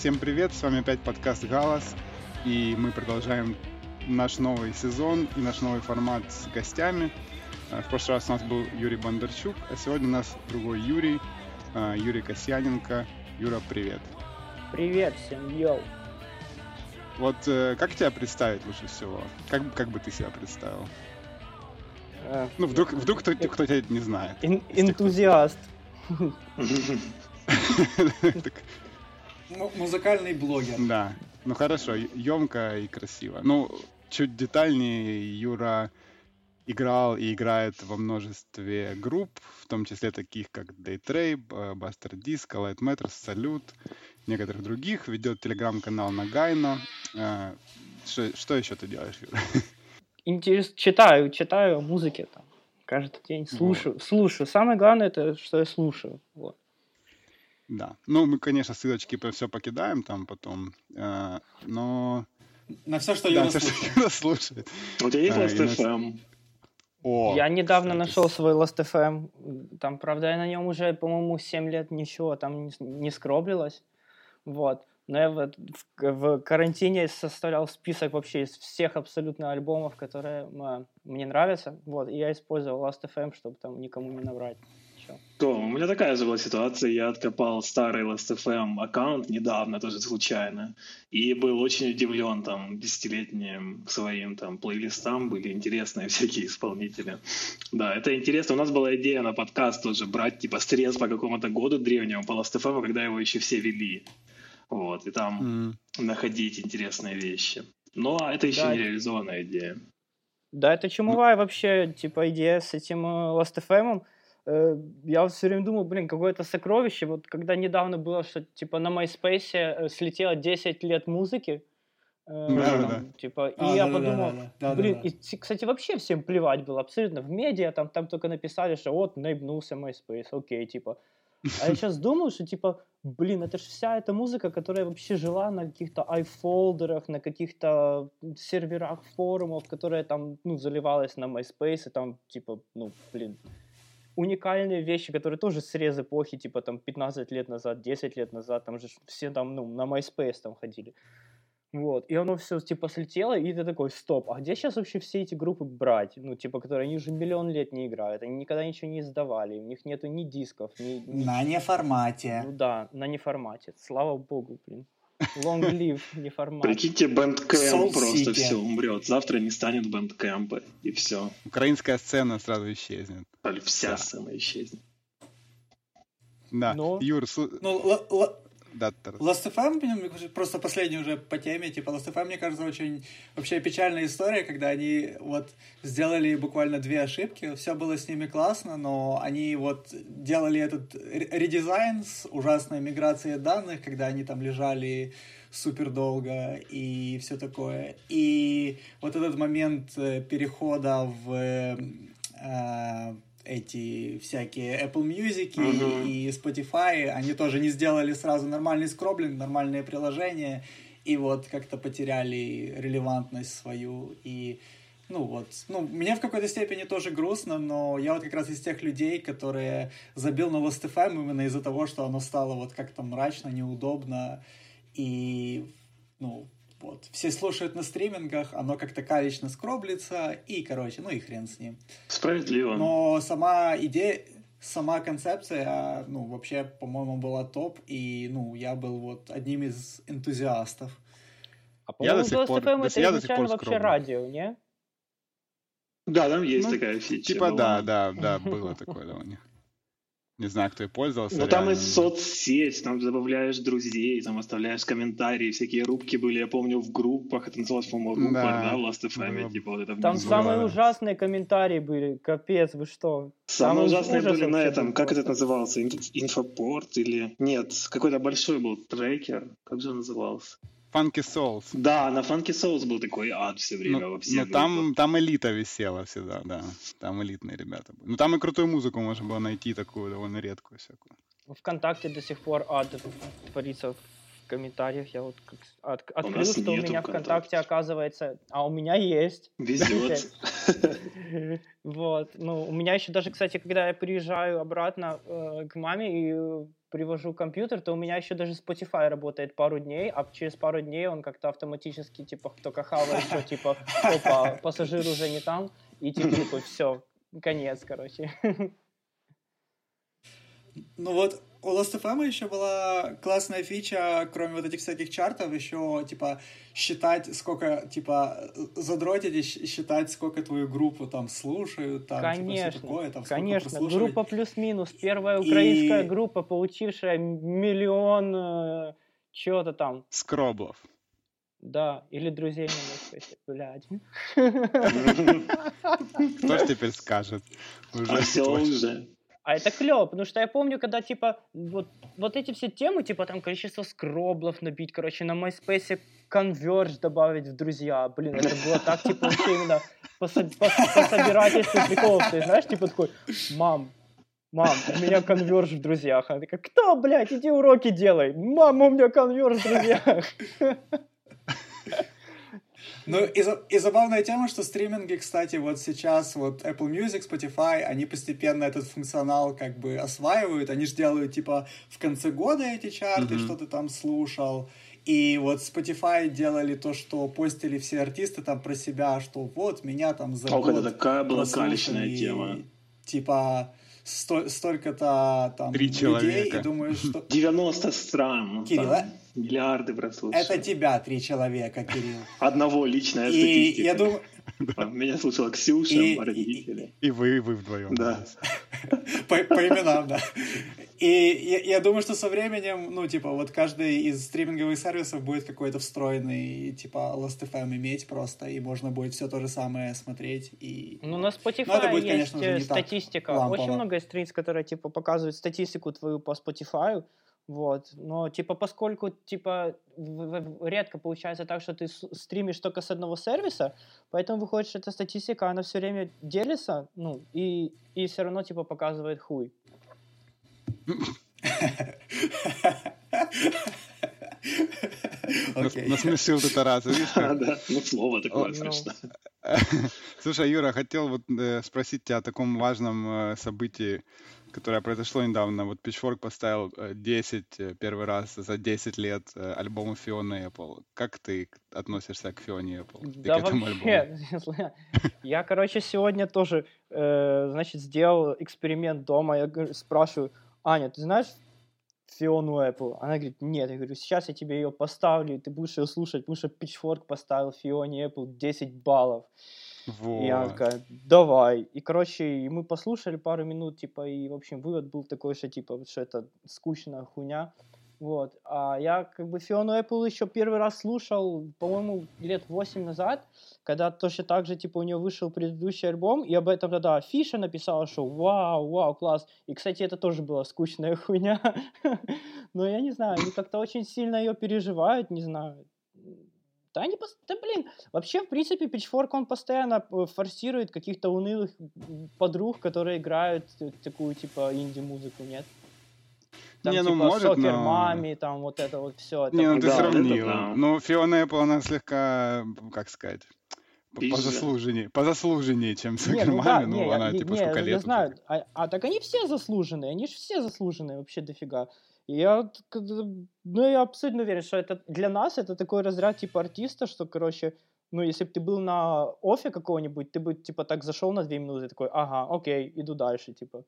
Всем привет, с вами опять подкаст «Галас», и мы продолжаем наш новый сезон и наш новый формат с гостями. Э, в прошлый раз у нас был Юрий Бондарчук, а сегодня у нас другой Юрий, э, Юрий Касьяненко. Юра, привет. Привет всем, йоу. Вот э, как тебя представить лучше всего? Как, как бы ты себя представил? Ну, вдруг, вдруг кто, кто тебя не знает. Ин- энтузиаст. Музыкальный блогер. Да. Ну хорошо, емко и красиво. Ну, чуть детальнее, Юра играл и играет во множестве групп, в том числе таких как Daytrape, Buster Disco, Light Matters, Salute, некоторых других. Ведет телеграм-канал Нагайно. Э, что, что еще ты делаешь, Юра? Интерес... Читаю, читаю о музыке там. Каждый день слушаю, вот. слушаю. Самое главное это, что я слушаю. Вот. Да. Ну, мы, конечно, ссылочки по все покидаем там потом, э, но... На все, что да, Юра все, слушает. Что Юра слушает. У тебя есть Last.fm? О, я недавно кстати. нашел свой Last.fm. Там, правда, я на нем уже, по-моему, 7 лет ничего там не, не скроблилось. Вот. Но я в, в, в карантине составлял список вообще из всех абсолютно альбомов, которые э, мне нравятся. Вот. И я использовал Last.fm, чтобы там никому не наврать. То, у меня такая же была ситуация. Я откопал старый Last.fm аккаунт недавно, тоже случайно, и был очень удивлен там десятилетним своим там плейлистам, были интересные всякие исполнители. Да, это интересно. У нас была идея на подкаст тоже брать типа срез по какому-то году древнему по Last.fm, когда его еще все вели. Вот, и там mm. находить интересные вещи. Но это еще да. не реализованная идея. Да, это чумовая вообще, типа, идея с этим э, Last.fm. Э, я все время думал, блин, какое-то сокровище. Вот когда недавно было, что типа на MySpace э, слетело 10 лет музыки, да, там, да. Типа, и а, я да, подумал, да, да, блин, да, да. и, кстати, вообще всем плевать было, абсолютно. В медиа там, там только написали, что вот, наебнулся MySpace, окей, типа. А я сейчас думаю, что, типа, блин, это же вся эта музыка, которая вообще жила на каких-то айфолдерах, на каких-то серверах форумов, которая там, ну, заливалась на MySpace, и там, типа, ну, блин, уникальные вещи, которые тоже срез эпохи, типа там 15 лет назад, 10 лет назад, там же все там, ну, на MySpace там ходили. Вот, и оно все, типа, слетело, и ты такой, стоп, а где сейчас вообще все эти группы брать? Ну, типа, которые, они уже миллион лет не играют, они никогда ничего не издавали, у них нету ни дисков, ни... ни... На неформате. Ну да, на неформате, слава богу, блин. Long live неформат. Прикиньте, Bandcamp просто все умрет. Завтра не станет Bandcamp, и все. Украинская сцена сразу исчезнет. Вся да. сцена исчезнет. Да, Но... Юр, су... ну, л- л- да, Last.fm, просто последний уже по теме, типа Last.fm, мне кажется, очень вообще печальная история, когда они вот сделали буквально две ошибки, все было с ними классно, но они вот делали этот редизайн с ужасной миграцией данных, когда они там лежали супер долго и все такое. И вот этот момент э, перехода в э, эти всякие Apple Music uh-huh. и Spotify, они тоже не сделали сразу нормальный скроблинг, нормальные приложения, и вот как-то потеряли релевантность свою, и ну вот, ну, мне в какой-то степени тоже грустно, но я вот как раз из тех людей, которые забил на Last.fm именно из-за того, что оно стало вот как-то мрачно, неудобно, и, ну, вот. Все слушают на стримингах, оно как-то калечно скроблится, и, короче, ну и хрен с ним. Справедливо. Но сама идея, сама концепция, ну, вообще, по-моему, была топ, и, ну, я был вот одним из энтузиастов. А по-моему, DLSFM это изначально вообще радио, не? Да, там есть ну, такая фича. Типа, да, да, да, было такое, да, у них. Не знаю, кто и пользовался. Ну, там и соцсеть, там добавляешь друзей, там оставляешь комментарии, всякие рубки были, я помню, в группах, это называлось, по-моему, рупор, да, да в Last.fm, да. типа вот это Там самые ужасные комментарии были, капец, вы что? Самые, ужасные были на этом, как это назывался, инфопорт или... Нет, какой-то большой был трекер, как же он назывался? Funky Souls. Да, на Funky Souls был такой ад все время но, во всех Но там, там элита висела всегда, да. Там элитные ребята были. Ну там и крутую музыку можно было найти, такую довольно редкую всякую. Вконтакте до сих пор ад творится в комментариях. Я вот как от, открыл, что у меня ВКонтакте оказывается, а у меня есть. Везет. Вот. Ну, у меня еще даже, кстати, когда я приезжаю обратно э, к маме и привожу компьютер, то у меня еще даже Spotify работает пару дней, а через пару дней он как-то автоматически, типа, только хавает, что, типа, опа, пассажир уже не там, и типа, такой, все, конец, короче. Ну вот, у Last.fm еще была классная фича, кроме вот этих всяких чартов, еще, типа, считать, сколько, типа, задротить и считать, сколько твою группу там слушают, там, конечно, типа, такое, там, конечно, группа плюс-минус, первая украинская и... группа, получившая миллион э, чего-то там. Скроблов. Да, или друзей на MySpace, блядь. Кто ж теперь скажет? Уже а все уже. А это клево, потому что я помню, когда, типа, вот, вот эти все темы, типа, там, количество скроблов набить, короче, на MySpace конверж добавить в друзья. Блин, это было так, типа, вообще именно по, по, по собирательству приколов. Ты знаешь, типа, такой, мам, мам, у меня конверж в друзьях. Она такая, кто, блядь, иди уроки делай. Мама, у меня конверж в друзьях. Ну и, и забавная тема, что стриминги, кстати, вот сейчас вот Apple Music, Spotify, они постепенно этот функционал как бы осваивают. Они же делают типа в конце года эти чарты, mm-hmm. что ты там слушал. И вот Spotify делали то, что постили все артисты там про себя, что вот меня там за Ох, это такая была калечная тема. Типа сто, столько-то там Три людей, человека. и думаю, что... 90 стран. Кирилл, там, миллиарды прослушали. Это тебя три человека, Кирилл. Одного личная статистика. И я думаю... Меня слушала Ксюша, и, родители. И вы, вы вдвоем. Да. По, по именам, да. И я, я думаю, что со временем, ну, типа, вот каждый из стриминговых сервисов будет какой-то встроенный, типа, Last.fm иметь просто, и можно будет все то же самое смотреть. И... Ну, на Spotify Но это будет, есть конечно, статистика. Очень много страниц, которые, типа, показывают статистику твою по Spotify, вот. Но, типа, поскольку, типа, редко получается так, что ты стримишь только с одного сервиса, поэтому выходит, что эта статистика, она все время делится, ну, и, и все равно, типа, показывает хуй. Okay. Насмешил ты раз, видишь? Да, ну слово такое ну. смешно. Слушай, Юра, хотел вот э, спросить тебя о таком важном э, событии, которое произошло недавно. Вот Pitchfork поставил 10 э, первый раз за 10 лет альбома Фиона Apple. Как ты относишься к Фионе Apple? Да вообще, я, короче, сегодня тоже, значит, сделал эксперимент дома. Я спрашиваю, Аня, ты знаешь Фиону Apple? Она говорит, нет. Я говорю, сейчас я тебе ее поставлю, и ты будешь ее слушать, потому что Pitchfork поставил Фионе Apple 10 баллов. Вот. И она такая, давай. И, короче, и мы послушали пару минут, типа, и, в общем, вывод был такой, что, типа, что это скучная хуйня. Вот. А я как бы Фиону Apple еще первый раз слушал, по-моему, лет 8 назад, когда точно так же, типа, у нее вышел предыдущий альбом, и об этом тогда Афиша написала, что вау, вау, класс. И, кстати, это тоже была скучная хуйня. Но я не знаю, они как-то очень сильно ее переживают, не знаю. Да они, да блин, вообще, в принципе, Pitchfork, он постоянно э, форсирует каких-то унылых подруг, которые играют такую, типа, инди-музыку, нет? Там, не, ну, типа, может, Сокер но... Мами, там вот это вот все. Не, ну ты да, сравнил. Да. Ну, Фиона Эппл, она слегка, как сказать, по заслуженнее, по заслуженнее, чем Сокер ну, да, ну, не, она я, типа не, сколько лет Я знаю, а, а так они все заслуженные, они же все заслуженные вообще дофига. Я, ну, я абсолютно уверен, что это для нас это такой разряд типа артиста, что, короче, ну, если бы ты был на офе какого-нибудь, ты бы, типа, так зашел на две минуты, такой, ага, окей, иду дальше, типа.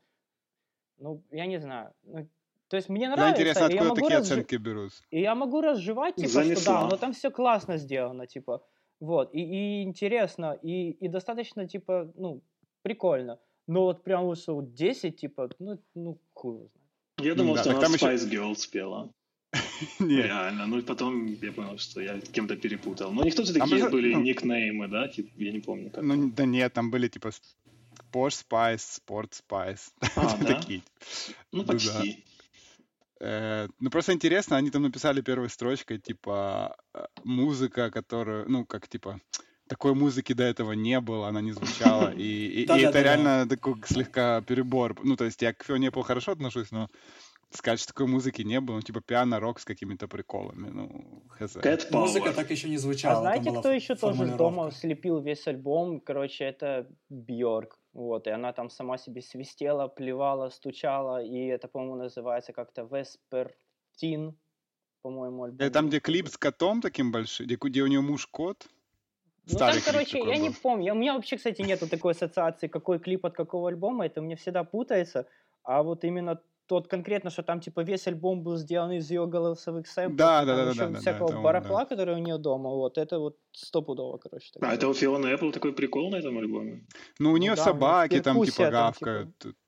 Ну, я не знаю. Ну, то есть мне нравится. Да, интересно, откуда я такие разж... оценки берут? И я могу разжевать, типа, Занесла. что да, но там все классно сделано, типа. Вот, и, и интересно, и, и достаточно, типа, ну, прикольно. Но вот прям вот 10, типа, ну, ну хуй знает. Я думал, да, что она там Spice еще... Girl спела. Нет. Реально. Ну и потом я понял, что я кем-то перепутал. Но у них тоже такие были ну никнеймы, да? Я не помню. Как ну, да нет, там были типа Porsche Spice, Sport Spice. А, да? такие. Ну, почти. Э, ну, просто интересно, они там написали первой строчкой, типа, э, музыка, которую, ну, как, типа, такой музыки до этого не было, она не звучала, и, и, и это реально такой слегка перебор. Ну, то есть я к Фионе Apple хорошо отношусь, но сказать, что такой музыки не было, ну, типа пиано-рок с какими-то приколами, ну, хз. Музыка так еще не звучала. А знаете, кто еще тоже дома слепил весь альбом? Короче, это Бьорк. Вот, и она там сама себе свистела, плевала, стучала, и это, по-моему, называется как-то Веспертин, по-моему, альбом. Это там, где клип с котом таким большим, где, где у нее муж кот? Ну, там, короче, я был. не помню. У меня вообще, кстати, нету такой ассоциации, какой клип от какого альбома. Это мне всегда путается. А вот именно тот конкретно, что там типа весь альбом был сделан из ее голосовых сэмплов, да, да, да, да, да, всякого да, барахла, да. который у нее дома, вот это вот стопудово, короче. А это у Фиона Apple такой прикол на этом альбоме? Ну, у нее ну, да, собаки там типа гавкают. Там, типа...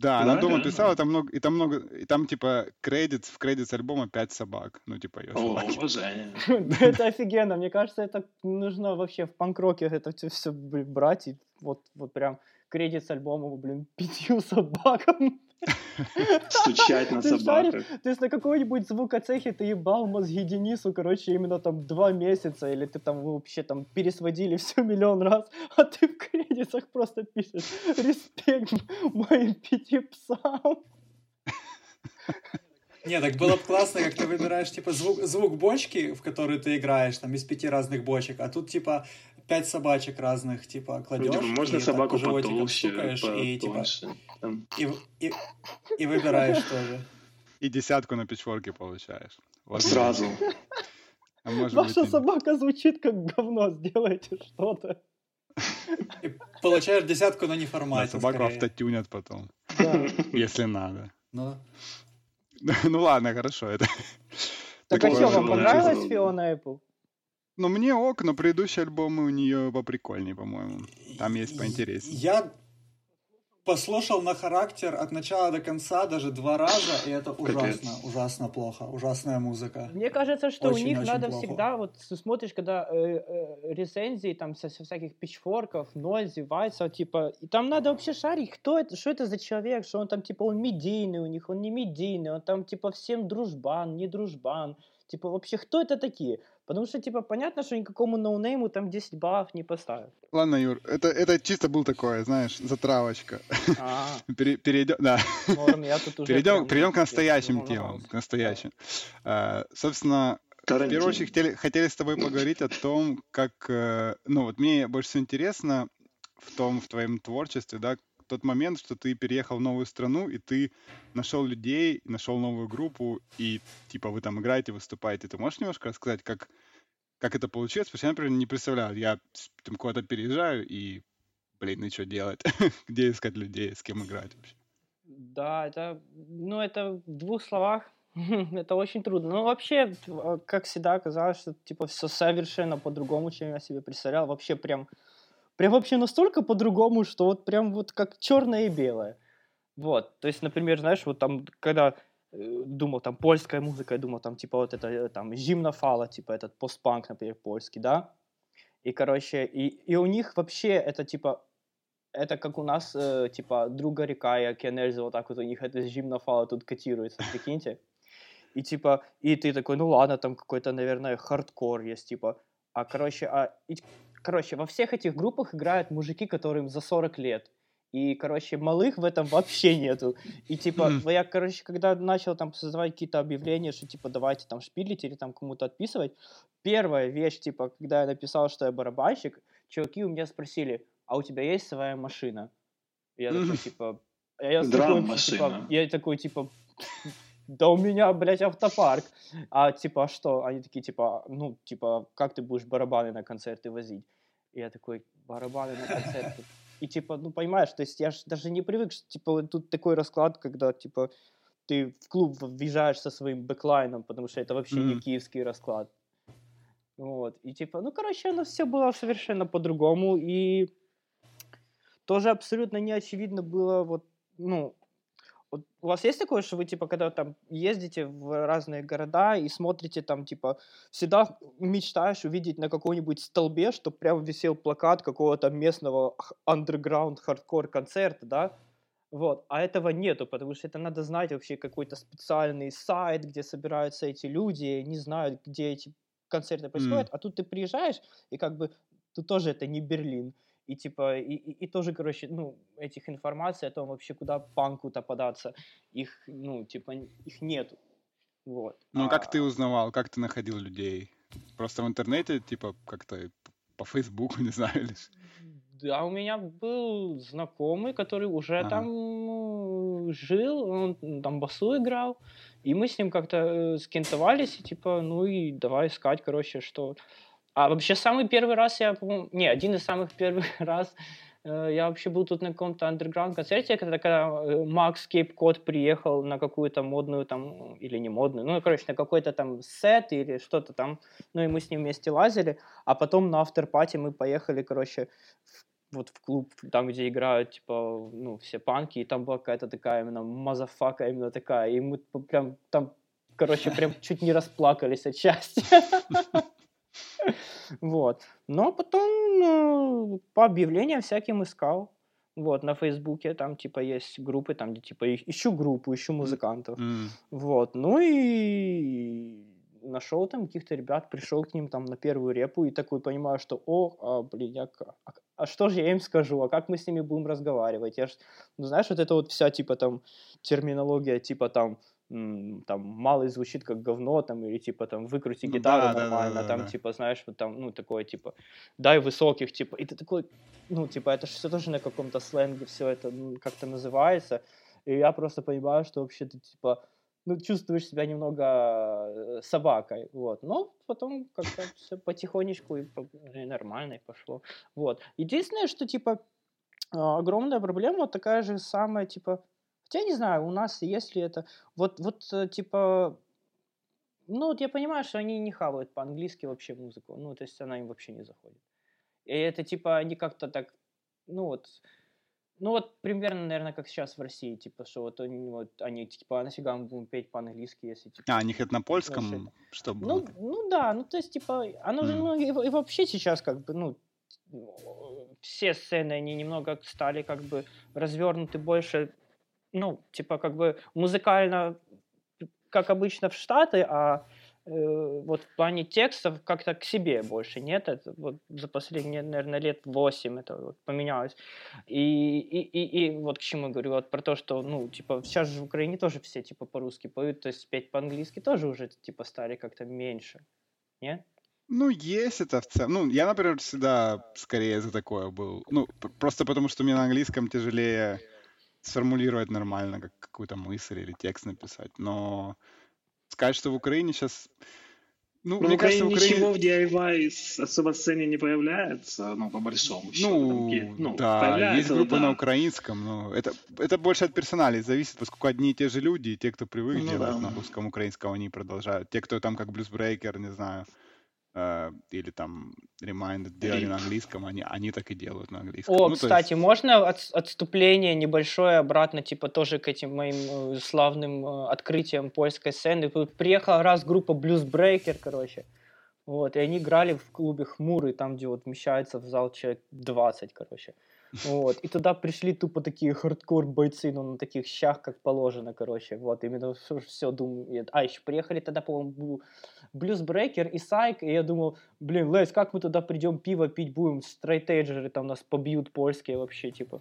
Да, она дома писала, там много, и там много, и там типа кредит, в кредит альбома пять собак, ну типа ее. О, уважение. Это офигенно, мне кажется, это нужно вообще в панк-роке это все брать и вот, вот прям кредит с альбома, блин, пятью собакам. Стучать на собаках. То есть на какой-нибудь звукоцехе ты ебал мозги Денису, короче, именно там два месяца, или ты там вообще там пересводили все миллион раз, а ты в кредитах просто пишешь «Респект моим пяти псам». Не, так было бы классно, как ты выбираешь, типа, звук, звук бочки, в которой ты играешь, там, из пяти разных бочек, а тут, типа, пять собачек разных, типа, кладешь. Ну, типа, можно и собаку потолще, и, типа, и, и, и выбираешь тоже. И десятку на пичворке получаешь. Сразу. А может Ваша быть, собака звучит как говно, сделайте что-то. И получаешь десятку на неформате. Да, собаку скорее. автотюнят потом. Да. Если надо. Ну. ну ладно, хорошо. Это... Так, а что, вам понравилась Фиона Apple? Ну, мне ок, но предыдущие альбомы у нее поприкольнее, по-моему. Там есть поинтереснее. Я послушал на характер от начала до конца даже два раза, и это ужасно, ужасно плохо, ужасная музыка. Мне кажется, что очень, у них надо плохо. всегда, вот смотришь, когда э, э, рецензии там со, со всяких пичфорков, Нользи, Вайса, типа, и там надо вообще шарить, кто это, что это за человек, что он там, типа, он медийный у них, он не медийный, он там, типа, всем дружбан, не дружбан, типа, вообще, кто это такие? Потому что, типа, понятно, что никакому ноунейму там 10 баллов не поставят. Ладно, Юр, это, это чисто был такое, знаешь, затравочка. А. Перейдем, да. Норм, я тут уже перейдем, перейдем к настоящим темам, к настоящим. А, собственно, в первую очередь хотели, хотели с тобой поговорить о том, как, э, ну вот мне больше всего интересно в том, в твоем творчестве, да, тот момент, что ты переехал в новую страну, и ты нашел людей, нашел новую группу, и типа вы там играете, выступаете. Ты можешь немножко рассказать, как, как это получилось? Потому что я, например, не представляю. Я там куда-то переезжаю, и, блин, ну что делать? Где искать людей, с кем играть вообще? Да, это, ну, это в двух словах. это очень трудно. Ну, вообще, как всегда, оказалось, что, типа, все совершенно по-другому, чем я себе представлял. Вообще, прям прям вообще настолько по-другому, что вот прям вот как черное и белое. Вот, то есть, например, знаешь, вот там, когда э, думал, там, польская музыка, я думал, там, типа, вот это, э, там, Зимна Фала, типа, этот постпанк, например, польский, да, и, короче, и, и у них вообще это, типа, это как у нас, э, типа, Друга река и Океанельза, вот так вот у них это Зимна Фала тут котируется, прикиньте. И, типа, и ты такой, ну ладно, там какой-то, наверное, хардкор есть, типа, а, короче, а, и, Короче, во всех этих группах играют мужики, которым за 40 лет. И, короче, малых в этом вообще нету. И, типа, я, короче, когда начал там создавать какие-то объявления, что, типа, давайте там шпилить или там кому-то отписывать, первая вещь, типа, когда я написал, что я барабанщик, чуваки у меня спросили, а у тебя есть своя машина? И я такой, типа... Я такой, типа, я такой, типа, да у меня, блядь, автопарк. А типа, а что? Они такие, типа, ну, типа, как ты будешь барабаны на концерты возить? И я такой, барабаны на концерты. И типа, ну, понимаешь, то есть я же даже не привык, что, типа, тут такой расклад, когда, типа, ты в клуб въезжаешь со своим бэклайном, потому что это вообще mm-hmm. не киевский расклад. Вот. И типа, ну, короче, оно все было совершенно по-другому. И тоже абсолютно не очевидно было вот, ну, вот у вас есть такое, что вы, типа, когда там ездите в разные города и смотрите там, типа, всегда мечтаешь увидеть на каком-нибудь столбе, чтобы прям висел плакат какого-то местного underground хардкор концерта, да? Вот, а этого нету, потому что это надо знать вообще какой-то специальный сайт, где собираются эти люди, не знают, где эти концерты происходят, mm. а тут ты приезжаешь, и как бы тут тоже это не Берлин и типа, и, и, и тоже, короче, ну, этих информаций о том вообще, куда панку-то податься, их, ну, типа, их нету. Вот. Ну, а... как ты узнавал, как ты находил людей? Просто в интернете, типа, как-то по Фейсбуку, не знаю, или... Да, у меня был знакомый, который уже ага. там э, жил, он там басу играл, и мы с ним как-то э, скентовались, и типа, ну и давай искать, короче, что... А вообще самый первый раз я, по не, один из самых первых раз Э, я вообще был тут на каком-то андерграунд концерте, когда, когда э, Макс Кейп Код приехал на какую-то модную там, или не модную, ну, короче, на какой-то там сет или что-то там, ну, и мы с ним вместе лазили, а потом на afterparty мы поехали, короче, в, вот в клуб, там, где играют, типа, ну, все панки, и там была какая-то такая именно мазафака именно такая, и мы прям там, короче, прям чуть не расплакались от счастья. Вот. Но потом ну, по объявлениям всяким искал. Вот, на Фейсбуке там, типа, есть группы, там, где, типа, ищу группу, ищу музыкантов. Mm. Вот, ну и нашел там каких-то ребят, пришел к ним там на первую репу и такой понимаю, что, о, а, блин, я, а, а что же я им скажу, а как мы с ними будем разговаривать? Я ж, ну, знаешь, вот это вот вся, типа, там, терминология, типа, там, там малый звучит как говно, там, или типа там выкрути ну, гитару да, нормально, да, да, там, да. типа, знаешь, вот там, ну, такое, типа, дай высоких, типа, и ты такой, ну, типа, это же все тоже на каком-то сленге все это ну, как-то называется, и я просто понимаю, что вообще ты, типа, ну, чувствуешь себя немного э, собакой, вот, но потом как-то все потихонечку и, и нормально и пошло, вот. Единственное, что, типа, а, огромная проблема вот такая же самая, типа, Хотя, не знаю, у нас, если это... Вот, вот э, типа... Ну, вот я понимаю, что они не хавают по-английски вообще музыку. Ну, то есть она им вообще не заходит. И это, типа, они как-то так... Ну, вот... Ну, вот примерно, наверное, как сейчас в России, типа, что вот они, вот, они типа, а нафига мы будем петь по-английски, если, типа... А, у них это на польском, вообще... чтобы... Ну, ну, да, ну, то есть, типа, оно же, mm. ну, и, и вообще сейчас, как бы, ну, все сцены, они немного стали, как бы, развернуты больше ну, типа, как бы музыкально, как обычно в Штаты, а э, вот в плане текстов как-то к себе больше нет. Это вот за последние, наверное, лет 8 это вот поменялось. И, и, и, и вот к чему я говорю, вот про то, что, ну, типа, сейчас же в Украине тоже все, типа, по-русски поют, то есть петь по-английски тоже уже, типа, стали как-то меньше. Нет? Ну, есть это в целом. Ну, я, например, всегда скорее за такое был. Ну, просто потому что мне на английском тяжелее сформулировать нормально, как какую-то мысль или текст написать. Но сказать, что в Украине сейчас... Ну, Но мне в кажется, в Украине... ничего в DIY особо сцене не появляется, ну, по большому счету. Ну, там, ну да, есть группы да. на украинском, но это, это больше от персоналей зависит, поскольку одни и те же люди, и те, кто привык ну, делать да. на русском, украинском, они продолжают. Те, кто там как блюзбрейкер, не знаю, Uh, или там Reminded делали на английском, они, они так и делают на английском. О, ну, кстати, есть... можно от, отступление небольшое обратно, типа тоже к этим моим э, славным э, открытиям польской сцены. Приехала раз группа Blues Breaker, короче. Вот, и они играли в клубе Хмурый, там, где вот вмещается в зал человек 20, короче. Вот. И туда пришли тупо такие хардкор бойцы, ну, на таких щах, как положено, короче. Вот, именно все, все думаю. А, еще приехали тогда, по-моему, Блюзбрекер и Сайк, и я думал, блин, Лес, как мы туда придем пиво пить будем, стрейтейджеры там нас побьют польские вообще, типа.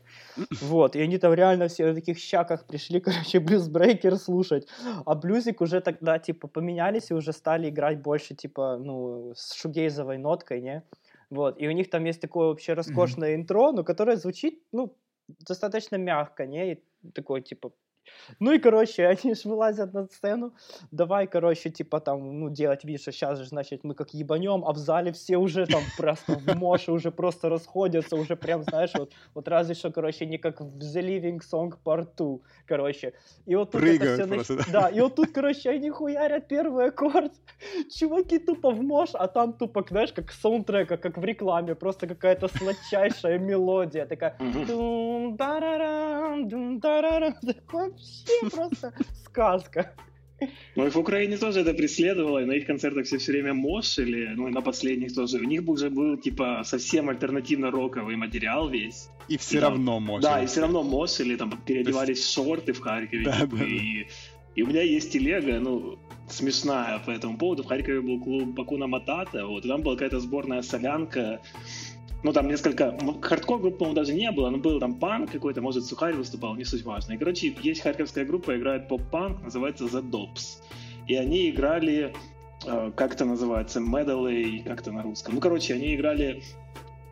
Вот, и они там реально все в таких щаках пришли, короче, Блюзбрекер слушать. А Блюзик уже тогда, типа, поменялись и уже стали играть больше, типа, ну, с шугейзовой ноткой, не? Вот, и у них там есть такое вообще роскошное mm-hmm. интро, но которое звучит, ну, достаточно мягко, не? И такое, типа, ну и, короче, они же вылазят на сцену, давай, короче, типа там, ну, делать вид, что сейчас же, значит, мы как ебанем, а в зале все уже там просто в моше, уже просто расходятся, уже прям, знаешь, вот, вот разве что, короче, не как в The Living Song Part 2, короче. И вот тут Прыгают это все просто, да? да, и вот тут, короче, они хуярят первый аккорд, чуваки тупо в мош, а там тупо, знаешь, как саундтрека, как в рекламе, просто какая-то сладчайшая мелодия, такая... Вообще просто сказка. Ну и в Украине тоже это преследовало, и на их концертах все все время мошили, ну и на последних тоже. У них уже был типа совсем альтернативно-роковый материал весь. И все и, равно мошили. Да, и все равно мошили, там переодевались есть... шорты в Харькове. Да, типа, да, и, и у меня есть телега, ну, смешная по этому поводу. В Харькове был клуб Хакуна Матата, вот, и там была какая-то сборная солянка, ну, там несколько, хардкор групп, по-моему, даже не было, но был там панк какой-то, может, Сухарь выступал, не суть важно. И, короче, есть харьковская группа, играет поп-панк, называется The Dops. И они играли, э, как это называется, Medley, как это на русском. Ну, короче, они играли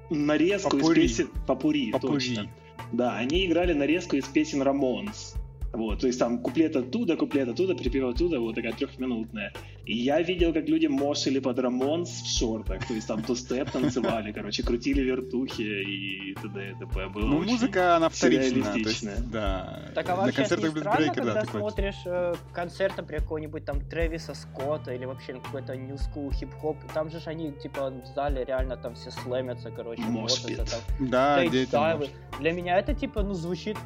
нарезку из песен... Попури, точно. Да, они играли нарезку из песен Рамонс. Вот, то есть там куплет оттуда, куплет оттуда, припев оттуда, вот такая трехминутная. И я видел, как люди мошили под рамонс в шортах, то есть там то степ танцевали, короче, крутили вертухи и т.д. и т.п. Было ну, музыка, она вторичная. Есть, да. Так а вообще на концертах не странно, когда да, смотришь э, концерт, например, какого-нибудь там Трэвиса Скотта или вообще какой-то School хип-хоп, там же они, типа, в зале реально там все слэмятся, короче, там, да, Для меня это, типа, ну, звучит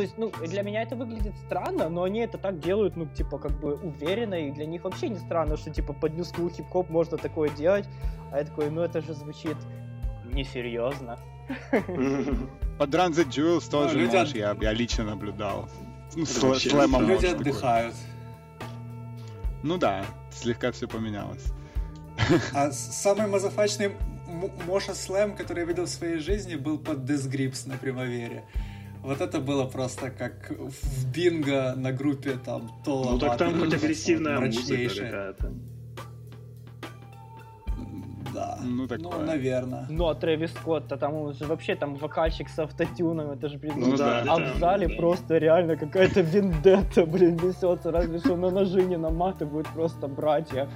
то есть, ну, для меня это выглядит странно, но они это так делают, ну, типа, как бы уверенно, и для них вообще не странно, что, типа, под School хип-хоп можно такое делать, а я такой, ну, это же звучит несерьезно. Под Run the Jewels ну, тоже, люди можешь, я, я лично наблюдал. Ну, слэмом Люди отдыхают. Ну да, слегка все поменялось. А самый мазафачный Моша Слэм, который я видел в своей жизни, был под Death Grips на Примавере. Вот это было просто как в бинго на группе там то Ну так там хоть агрессивная музыка какая-то. Да. Ну, так ну наверное. Ну, а Трэвис Скотт, а там он же вообще там вокальщик с автотюном, это же, блин, ну, да, а в зале да. просто реально какая-то вендетта, блин, несется, разве что на ножи не наматывают просто братья.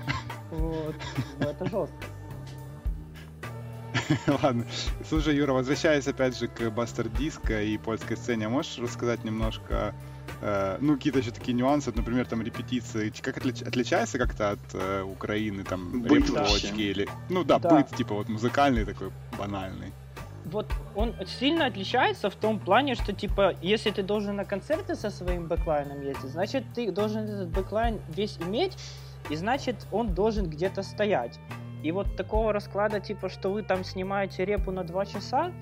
Вот. Ну, это жестко. Ладно. Слушай, Юра, возвращаясь опять же к Бастер Диско и польской сцене, можешь рассказать немножко, э, ну, какие-то еще такие нюансы, например, там репетиции, как отлич, отличается как-то от э, Украины, там, быт или... Ну да, да, быт, типа, вот музыкальный такой, банальный. Вот он сильно отличается в том плане, что, типа, если ты должен на концерты со своим бэклайном ездить, значит, ты должен этот бэклайн весь иметь, и значит, он должен где-то стоять. И вот такого расклада, типа, что вы там снимаете репу на 2 часа,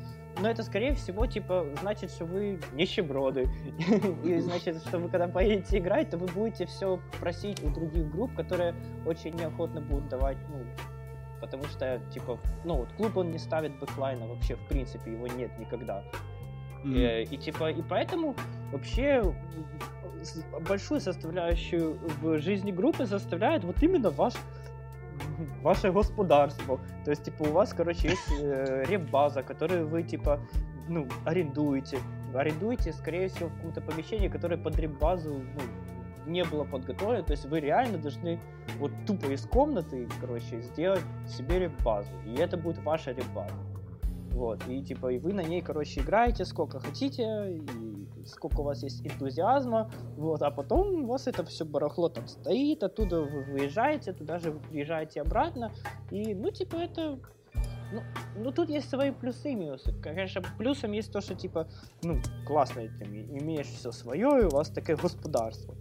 но это, скорее всего, типа, значит, что вы нищеброды. И значит, что вы когда поедете играть, то вы будете все просить у других групп, которые очень неохотно будут давать, ну, потому что, типа, ну, вот клуб он не ставит бэклайна вообще, в принципе, его нет никогда. Mm-hmm. И, э, и типа, и поэтому вообще большую составляющую в жизни группы составляет вот именно ваш ваше господарство. То есть, типа, у вас, короче, есть э, реп-база, которую вы, типа, ну, арендуете. Арендуете, скорее всего, в каком-то помещении, которое под реп-базу, ну, не было подготовлено. То есть вы реально должны вот тупо из комнаты, короче, сделать себе реп-базу. И это будет ваша реп-база. Вот, и типа, и вы на ней, короче, играете сколько хотите, и сколько у вас есть энтузиазма, вот, а потом у вас это все барахло там стоит, оттуда вы выезжаете, туда же вы приезжаете обратно, и, ну, типа, это ну, ну, тут есть свои плюсы и минусы. Конечно, плюсом есть то, что, типа, ну, классно, ты имеешь все свое, и у вас такое господарство.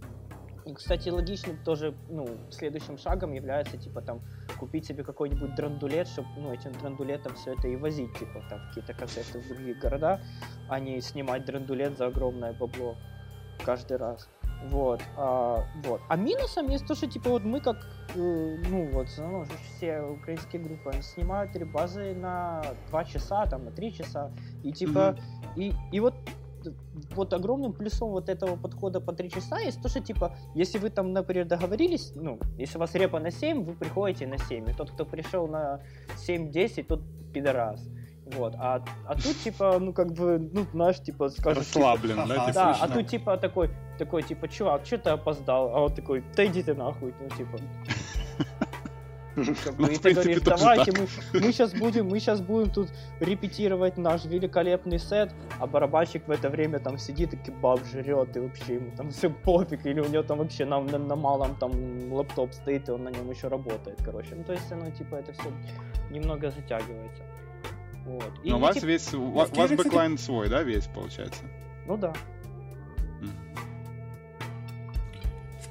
И, кстати, логичным тоже, ну, следующим шагом является, типа, там, купить себе какой-нибудь драндулет, чтобы, ну, этим драндулетом все это и возить, типа, там, какие-то концерты в другие города, а не снимать драндулет за огромное бабло каждый раз. Вот, а, вот. А минусом есть то, что, типа, вот мы как, э, ну, вот, ну, все украинские группы, они снимают ребазы на 2 часа, там, на 3 часа, и, типа, mm-hmm. и, и вот вот огромным плюсом вот этого подхода по 3 часа есть то, что, типа, если вы там, например, договорились, ну, если у вас репа на 7, вы приходите на 7, и тот, кто пришел на 7-10, тот пидорас. Вот, а, а тут, типа, ну, как бы, ну, знаешь, типа, скажешь... Расслаблен, типа, да? Да, а тут, типа, такой, такой, типа, чувак, что ты опоздал? А он такой, да иди ты нахуй, ну, типа... Как бы, и ты говоришь, давайте, мы, мы, сейчас будем, мы сейчас будем тут репетировать наш великолепный сет, а барабанщик в это время там сидит и кебаб жрет, и вообще ему там все пофиг, или у него там вообще на, на, на малом там лаптоп стоит, и он на нем еще работает, короче. Ну, то есть, оно, типа, это все немного затягивается. Вот. И, Но у вас типа, весь, у вас бэклайн свой, да, весь, получается? Ну да.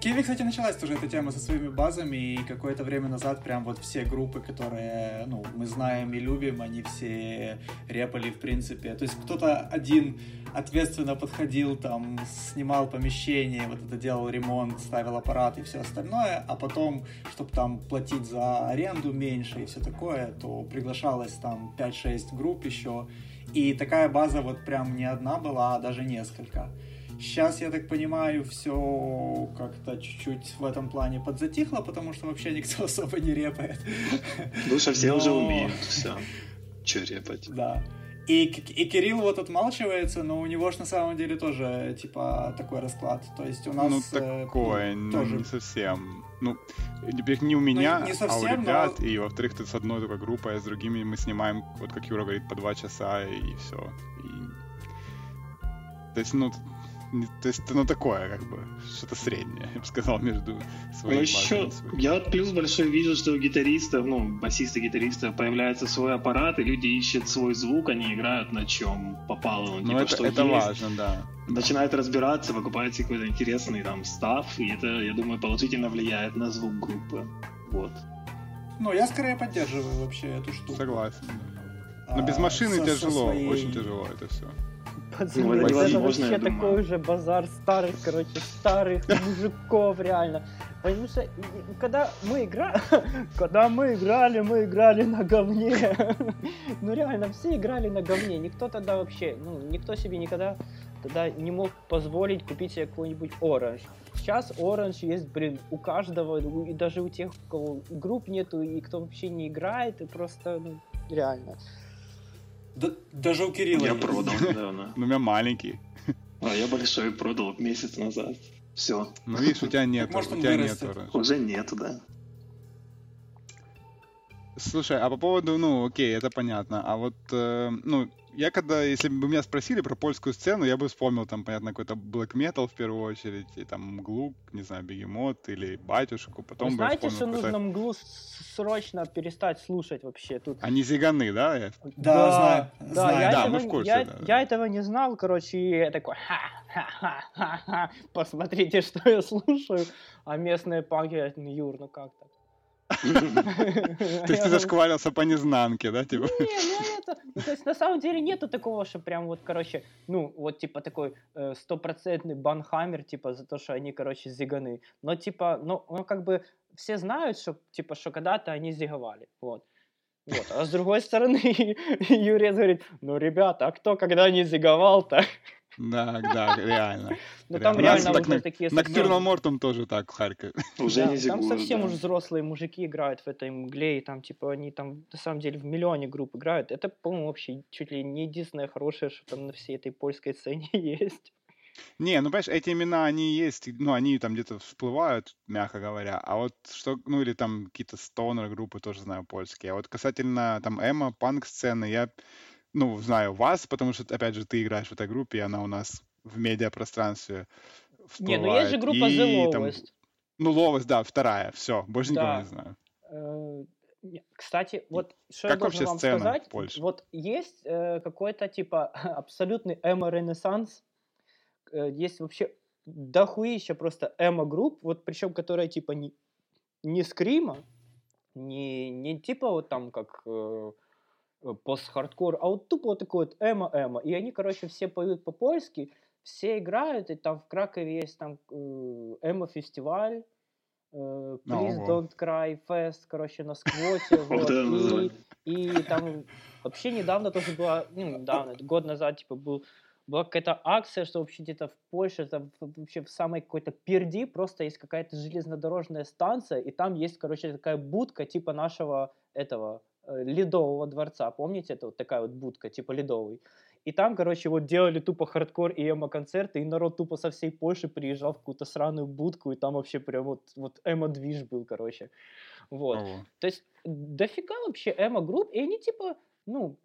Киеве, кстати, началась тоже эта тема со своими базами, и какое-то время назад прям вот все группы, которые, ну, мы знаем и любим, они все репали, в принципе. То есть кто-то один ответственно подходил, там, снимал помещение, вот это делал ремонт, ставил аппарат и все остальное, а потом, чтобы там платить за аренду меньше и все такое, то приглашалось там 5-6 групп еще, и такая база вот прям не одна была, а даже несколько. Сейчас, я так понимаю, все как-то чуть-чуть в этом плане подзатихло, потому что вообще никто особо не репает. Ну, совсем Но... уже умеют, все. Че репать? Да. И, и Кирилл вот отмалчивается, но у него же на самом деле тоже, типа, такой расклад. То есть у нас... Ну, э, такое, ну, тоже... не совсем. Ну, во-первых, не у меня, ну, не совсем, а у ребят. Но... И, во-вторых, ты с одной только группой, а с другими мы снимаем, вот как Юра говорит, по два часа, и все. И... То есть, ну, то есть, ну, такое, как бы, что-то среднее, я бы сказал, между своими ну, еще, Я вот плюс большой вижу, что у гитаристов, ну, басиста гитаристов появляется свой аппарат, и люди ищут свой звук, они играют на чем попало. Ну, ну типа, это, что это есть. важно, да. Начинают разбираться, покупают какой-то интересный там став, и это, я думаю, положительно влияет на звук группы. Вот. Ну, я скорее поддерживаю вообще эту штуку. Согласен. Но без а, машины со, тяжело, со своей... очень тяжело это все. Пацаны, ну, это, это вообще такой же базар старых, короче, старых мужиков, реально. Потому что, когда мы играли, когда мы играли, мы играли на говне. ну реально, все играли на говне. Никто тогда вообще, ну, никто себе никогда тогда не мог позволить купить себе какой-нибудь оранж. Сейчас оранж есть, блин, у каждого, и даже у тех, у кого групп нету, и кто вообще не играет, и просто, ну, реально. Да, даже у Кирилла Я есть. продал недавно. Ну, у меня маленький. А я большой продал месяц назад. Все. Ну, видишь, у тебя нет. Может, у тебя нет Уже нету, да. Слушай, а по поводу, ну, окей, это понятно. А вот, э, ну, я когда, если бы меня спросили про польскую сцену, я бы вспомнил там, понятно, какой-то black metal в первую очередь, и там Мглу, не знаю, Бегемот или Батюшку, потом Вы бы знаете, что нужно Мглу срочно перестать слушать вообще тут? Они зиганы, да? Да, да, знаю. Да, знаю. Я, да, этого, мы в курсе, я, да, я этого не знал, короче, и я такой, ха-ха-ха-ха, посмотрите, что я слушаю, а местные панки, ну, Юр, ну как так? То есть ты зашкварился по незнанке, да, типа? Не, ну это... Ну, то есть на самом деле нету такого, что прям вот, короче, ну, вот типа такой э, стопроцентный банхаммер, типа за то, что они, короче, зиганы. Но типа, ну, ну как бы все знают, что, типа, что когда-то они зиговали, вот. Вот. А с другой стороны, Юрий говорит, ну, ребята, а кто когда не зиговал-то? Да, да, реально. Ну там реально уже такие... Ноктюрнал Мортом тоже так в Харькове. Уже не Там совсем уже взрослые мужики играют в этой мгле, и там типа они там на самом деле в миллионе групп играют. Это, по-моему, вообще чуть ли не единственное хорошее, что там на всей этой польской сцене есть. Не, ну, понимаешь, эти имена, они есть, ну, они там где-то всплывают, мягко говоря, а вот что, ну, или там какие-то стонер-группы тоже знаю польские, а вот касательно там эмо, панк-сцены, я ну, знаю вас, потому что, опять же, ты играешь в этой группе, и она у нас в медиапространстве всплывает. Не, ну есть же группа и, The Lowest. Там, ну, Lowest, да, вторая, все, больше да. никого не знаю. Э, кстати, вот что как я должен вам сказать, Польши? вот есть э, какой-то типа абсолютный эмо-ренессанс, э, есть вообще дохуища просто эмо-групп, вот причем которая типа не, не скрима, не, не типа вот там как э, Э, пост-хардкор, а вот тупо вот такой вот эмо-эмо. И они, короче, все поют по-польски, все играют, и там в Кракове есть там э, эмо-фестиваль, э, Please oh, Don't Cry Fest, короче, на сквоте, вот, и, и там вообще недавно тоже была, ну, недавно, год назад, типа, был была какая-то акция, что вообще где-то в Польше, там вообще в самой какой-то перди просто есть какая-то железнодорожная станция, и там есть, короче, такая будка типа нашего этого Э, ледового дворца. Помните, это вот такая вот будка, типа ледовый. И там, короче, вот делали тупо хардкор и эмо-концерты, и народ тупо со всей Польши приезжал в какую-то сраную будку, и там вообще прям вот, вот эмо-движ был, короче. Вот. Ого. То есть дофига вообще эмо-групп, и они типа, ну,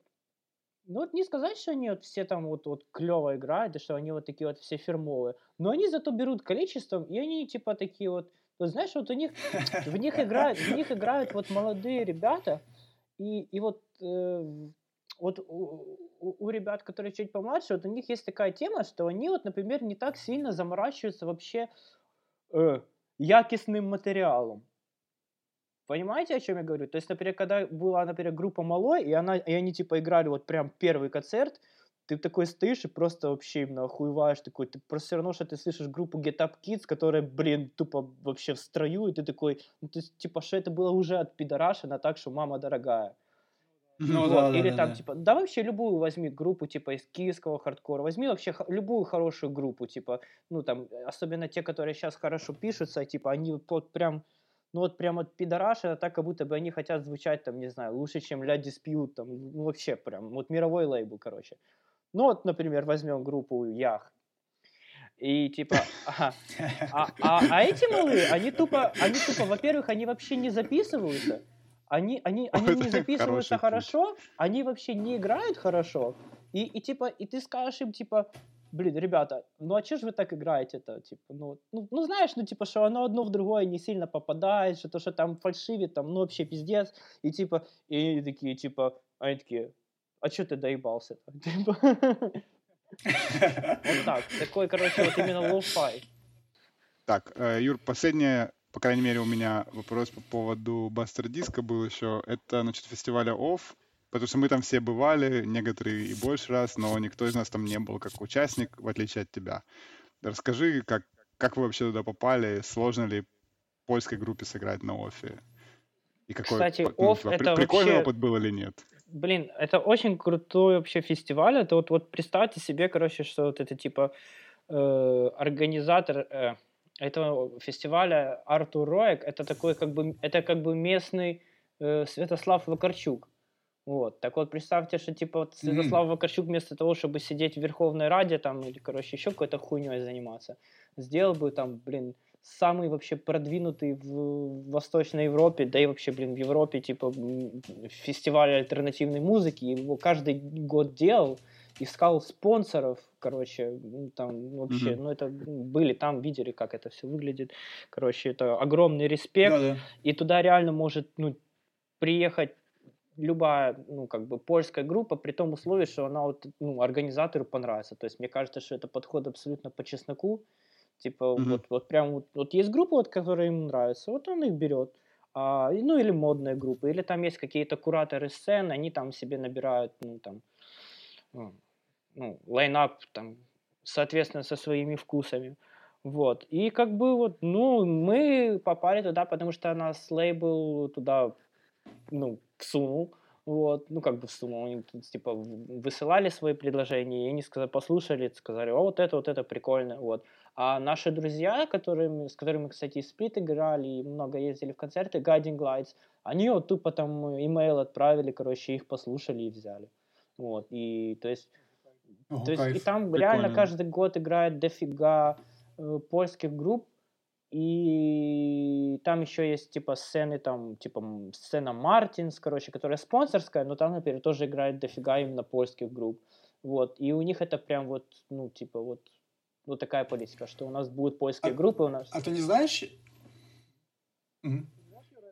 ну вот не сказать, что они вот все там вот, вот клево играют, и что они вот такие вот все фирмовые, но они зато берут количеством, и они типа такие вот, вот знаешь, вот у них, в них играют, в них играют вот молодые ребята, и, и вот, э, вот у, у, у ребят, которые чуть помладше, вот у них есть такая тема, что они вот, например, не так сильно заморачиваются вообще э, якостным материалом. Понимаете, о чем я говорю? То есть, например, когда была, например, группа Малой, и, она, и они типа играли вот прям первый концерт, ты такой стоишь и просто вообще именно охуеваешь такой, ты просто все равно, что ты слышишь группу Get Up Kids, которая, блин, тупо вообще в строю, и ты такой, ну, то есть, типа, что это было уже от пидорашина так, что мама дорогая. Ну, вот. да, Или да, там, да. типа, да вообще любую возьми группу, типа, из киевского хардкора, возьми вообще любую хорошую группу, типа, ну, там, особенно те, которые сейчас хорошо пишутся, типа, они вот прям, ну вот прям вот пидораши, это так, как будто бы они хотят звучать там, не знаю, лучше, чем Ля Диспьют, там, ну вообще прям, вот мировой лейбл, короче. Ну вот, например, возьмем группу Ях, и типа. А, а, а эти малые, они тупо, они тупо, во-первых, они вообще не записываются. Они, они, они не записываются хорошо, они вообще не играют хорошо. И, и типа, и ты скажешь им, типа, блин, ребята, ну а че же вы так играете-то? Типа, ну, ну, ну, знаешь, ну типа, что оно одно в другое не сильно попадает, что то, что там фальшивит, там, ну вообще пиздец. И типа, и они такие, типа, они такие, а что ты доебался-то? Типа, вот так. Такой, короче, вот именно лоу-фай. Так, э, Юр, последнее, по крайней мере, у меня вопрос по поводу Bastard Disco был еще. Это, значит, фестиваля OFF, потому что мы там все бывали, некоторые и больше раз, но никто из нас там не был как участник, в отличие от тебя. Расскажи, как, как вы вообще туда попали, сложно ли польской группе сыграть на офе? И какой Кстати, ну, офф это прикольный вообще... опыт был или нет? Блин, это очень крутой вообще фестиваль. Это вот, вот представьте себе, короче, что вот это типа э, организатор э, этого фестиваля Артур Роек, это такой как бы, это как бы местный э, Святослав Вакарчук. Вот. Так вот, представьте, что типа вот Святослав mm-hmm. Вакарчук вместо того, чтобы сидеть в Верховной Раде там или, короче, еще какой-то хуйней заниматься, сделал бы там, блин, самый вообще продвинутый в Восточной Европе, да и вообще, блин, в Европе, типа, фестиваль альтернативной музыки, его каждый год делал, искал спонсоров, короче, там вообще, mm-hmm. ну это были там, видели, как это все выглядит, короче, это огромный респект, Да-да. и туда реально может, ну, приехать любая, ну, как бы польская группа, при том условии, что она вот, ну, организатору понравится, то есть мне кажется, что это подход абсолютно по чесноку, Типа, mm-hmm. вот, вот прям вот, вот есть группа, вот, которая ему нравится, вот он их берет. А, ну, или модные группы, или там есть какие-то кураторы сцен, они там себе набирают, ну, там, ну, лайнап, там, соответственно, со своими вкусами. Вот. И как бы вот, ну, мы попали туда, потому что нас лейбл туда, ну, всунул. Вот, ну, как бы всунул. Они, типа, высылали свои предложения, и они сказали, послушали, сказали, о, вот это, вот это прикольно, вот. А наши друзья, которыми, с которыми, кстати, сплит играли и много ездили в концерты, Guiding Lights, они вот тупо там имейл отправили, короче, их послушали и взяли. Вот, и то есть... О, то есть и там Прикольно. реально каждый год играет дофига э, польских групп, и там еще есть типа сцены, там типа сцена Мартинс, короче, которая спонсорская, но там, например, тоже играет дофига именно польских групп. Вот, и у них это прям вот, ну, типа вот вот такая политика, что у нас будут польские а, группы у нас. А ты не знаешь? Угу.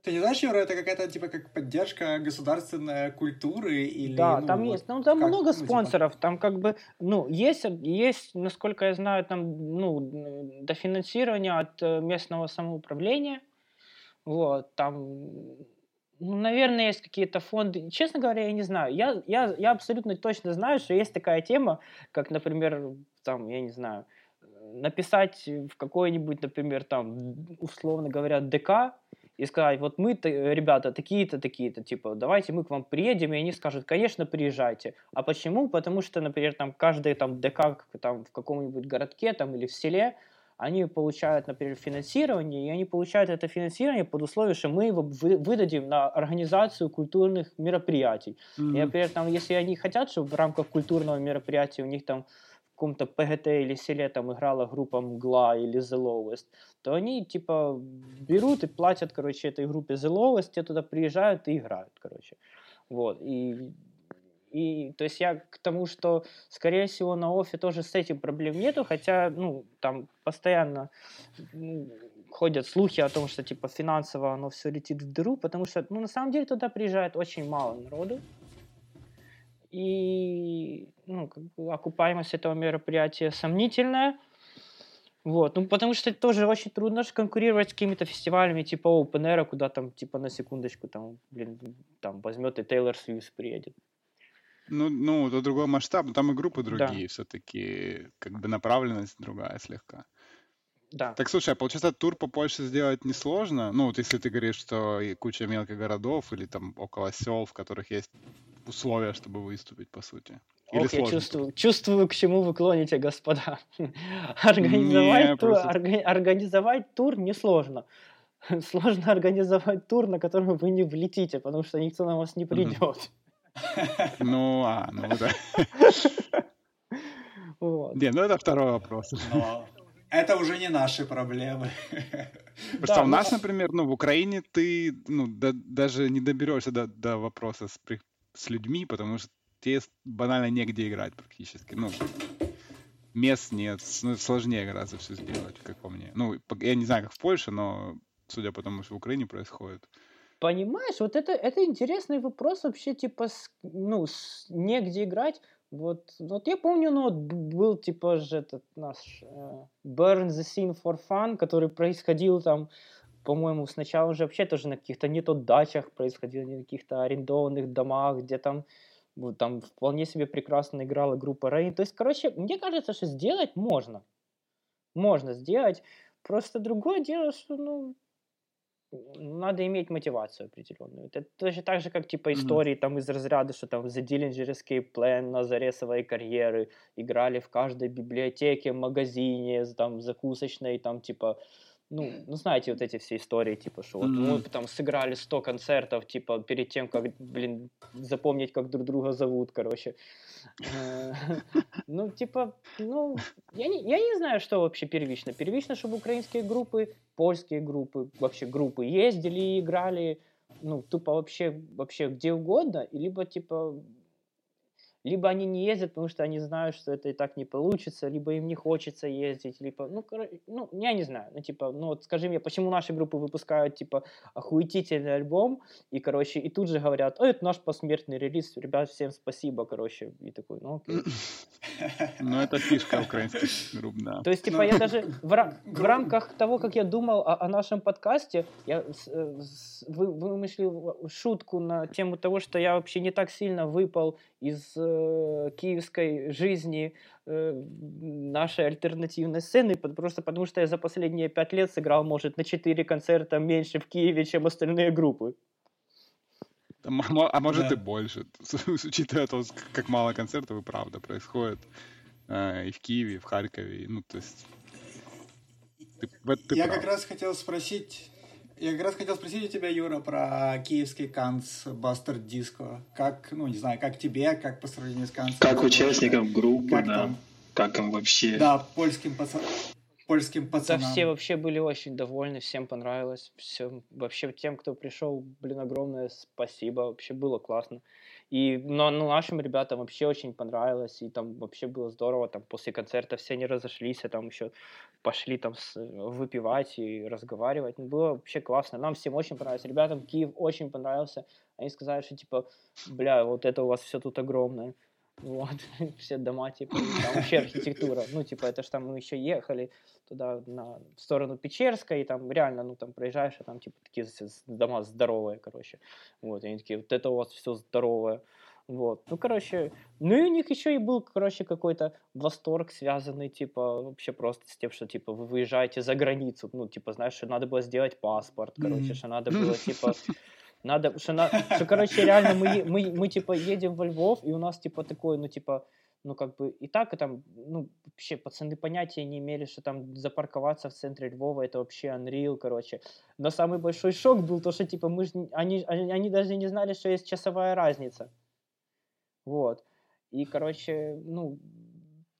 Ты не знаешь, Юра, это какая-то типа как поддержка государственной культуры или? Да, ну, там вот, есть, ну там как, много ну, типа спонсоров, типа... там как бы, ну есть, есть, насколько я знаю, там ну дофинансирование от э, местного самоуправления, вот там ну, наверное, есть какие-то фонды. Честно говоря, я не знаю. Я, я, я абсолютно точно знаю, что есть такая тема, как, например, там, я не знаю, написать в какой-нибудь, например, там, условно говоря, ДК, и сказать, вот мы, ребята, такие-то, такие-то, типа, давайте мы к вам приедем, и они скажут, конечно, приезжайте. А почему? Потому что, например, там каждый там ДК там, в каком-нибудь городке там, или в селе, они получают, например, финансирование, и они получают это финансирование под условием, что мы его выдадим на организацию культурных мероприятий. Mm-hmm. И, например, там, если они хотят, чтобы в рамках культурного мероприятия у них там каком-то ПГТ или селе там играла группа Мгла или The Lowest, то они типа берут и платят, короче, этой группе The Lowest, те туда приезжают и играют, короче. Вот. И, и то есть я к тому, что, скорее всего, на офе тоже с этим проблем нету, хотя, ну, там постоянно ну, ходят слухи о том, что, типа, финансово оно все летит в дыру, потому что, ну, на самом деле туда приезжает очень мало народу, и ну, как бы окупаемость этого мероприятия сомнительная. Вот, ну потому что тоже очень трудно же конкурировать с какими-то фестивалями типа Open Air, куда там типа на секундочку там, блин, там возьмет и Тейлор Свифт приедет. Ну, ну, это другой масштаб, там и группы другие да. все-таки, как бы направленность другая слегка. Да. Так слушай, а получается тур по Польше сделать несложно? Ну, вот если ты говоришь, что и куча мелких городов или там около сел, в которых есть условия, чтобы выступить, по сути. Или Ох, я чувствую, чувствую, к чему вы клоните, господа. организовать, тур, организовать тур несложно. сложно организовать тур, на который вы не влетите, потому что никто на вас не придет. Ну, а, ну да. Вот. Не, ну это второй вопрос. Но это уже не наши проблемы. Потому что у нас, например, ну, в Украине ты ну, даже не доберешься до, до вопроса с, с людьми, потому что тебе банально негде играть практически. Ну, мест нет, ну, сложнее гораздо все сделать, как по мне. Ну, я не знаю, как в Польше, но судя по тому, что в Украине происходит. Понимаешь, вот это, это интересный вопрос вообще, типа, с, ну, с, негде играть. Вот, вот я помню, ну, вот был, типа, же этот наш э, Burn the Scene for Fun, который происходил там, по-моему, сначала уже вообще тоже на каких-то не то дачах происходил, не на каких-то арендованных домах, где там вот там вполне себе прекрасно играла группа Rain. То есть, короче, мне кажется, что сделать можно. Можно сделать. Просто другое дело, что, ну, надо иметь мотивацию определенную. Это точно так же, как типа истории mm-hmm. там из разряда, что там The Dillinger Escape Plan на заре своей карьеры играли в каждой библиотеке, магазине, там закусочной, там типа ну, ну, знаете, вот эти все истории, типа, что вот mm-hmm. мы там сыграли 100 концертов, типа, перед тем, как, блин, запомнить, как друг друга зовут, короче. Э, ну, типа, ну, я не, я не знаю, что вообще первично. Первично, чтобы украинские группы, польские группы, вообще группы ездили и играли, ну, тупо вообще, вообще где угодно, либо, типа, либо они не ездят, потому что они знают, что это и так не получится, либо им не хочется ездить, либо, ну, кор... ну я не знаю, ну, типа, ну, вот скажи мне, почему наши группы выпускают, типа, охуительный альбом, и, короче, и тут же говорят, о, это наш посмертный релиз, ребят, всем спасибо, короче, и такой, ну, окей. Ну, это фишка украинских групп, да. То есть, типа, я даже в рамках того, как я думал о нашем подкасте, я э, вымыслил шутку на тему того, что я вообще не так сильно выпал из э, киевской жизни э, нашей альтернативной сцены, просто потому что я за последние пять лет сыграл, может, на четыре концерта меньше в Киеве, чем остальные группы. А может да. и больше, учитывая то, как мало концертов и правда происходит э, и в Киеве, и в Харькове, ну то есть... Ты, ты я прав. как раз хотел спросить я как раз хотел спросить у тебя, Юра, про киевский Канц Бастер Диско. Как, ну, не знаю, как тебе, как по сравнению с Канцем? Как участникам группы, как да. Там? Как им вообще? Да, польским пацанам польским пацанам. Да, все вообще были очень довольны, всем понравилось. Все, вообще тем, кто пришел, блин, огромное спасибо. Вообще было классно. И но, ну, нашим ребятам вообще очень понравилось. И там вообще было здорово. Там после концерта все не разошлись, а там еще пошли там с, выпивать и разговаривать. Ну, было вообще классно. Нам всем очень понравилось. Ребятам Киев очень понравился. Они сказали, что типа, бля, вот это у вас все тут огромное. Вот, все дома, типа, там вообще архитектура. Ну, типа, это ж там мы еще ехали туда, на, в сторону Печерска, и там реально, ну, там проезжаешь, а там, типа, такие дома здоровые, короче. Вот, и они такие, вот это у вас все здоровое. Вот, ну, короче, ну и у них еще и был, короче, какой-то восторг, связанный, типа, вообще просто с тем, что, типа, вы выезжаете за границу, ну, типа, знаешь, что надо было сделать паспорт, короче, что надо было, типа, надо, что, на, что короче, реально мы, мы, мы, типа, едем во Львов, и у нас, типа, такой, ну, типа, ну, как бы, и так, и там, ну, вообще, пацаны понятия не имели, что там запарковаться в центре Львова, это вообще unreal, короче. Но самый большой шок был то, что, типа, мы ж, они, они, они даже не знали, что есть часовая разница. Вот. И, короче, ну,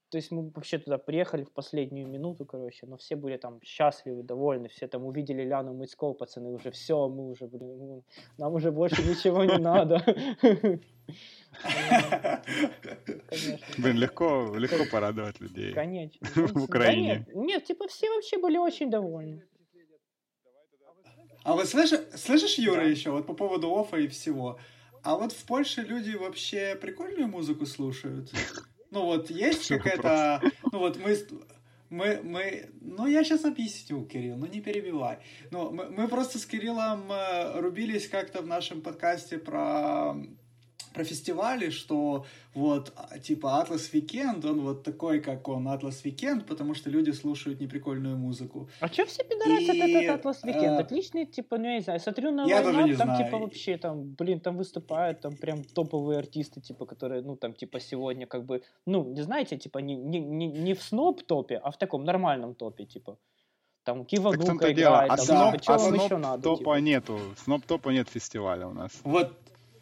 то есть мы вообще туда приехали в последнюю минуту, короче, но все были там счастливы, довольны, все там увидели Ляну Мыцкого, пацаны, уже все, мы уже, блин, нам уже больше ничего не надо. Блин, легко, легко порадовать людей. Конечно. В Украине. Нет, типа все вообще были очень довольны. А вот слышишь, слышишь, Юра, еще вот по поводу офа и всего. А вот в Польше люди вообще прикольную музыку слушают. Ну вот есть какая-то... Ну вот мы... Мы, мы, ну я сейчас объясню, Кирилл, ну не перебивай. Ну мы, мы просто с Кириллом э, рубились как-то в нашем подкасте про про фестивали, что вот, а, типа, Атлас Weekend, он вот такой, как он, Атлас Weekend, потому что люди слушают неприкольную музыку. А что все пидорасят и, этот Атлас Weekend? Э, Отличный, типа, ну, я не знаю, смотрю на я лайнап, там, знаю. типа, вообще, там, блин, там выступают, там, прям топовые артисты, типа, которые, ну, там, типа, сегодня, как бы, ну, не знаете, типа, не, не, не, не в сноб топе, а в таком нормальном топе, типа. там Киванука играет, а там, сноп, типа, а сноп еще надо? топа типа? нету, сноп топа нет фестиваля у нас. Вот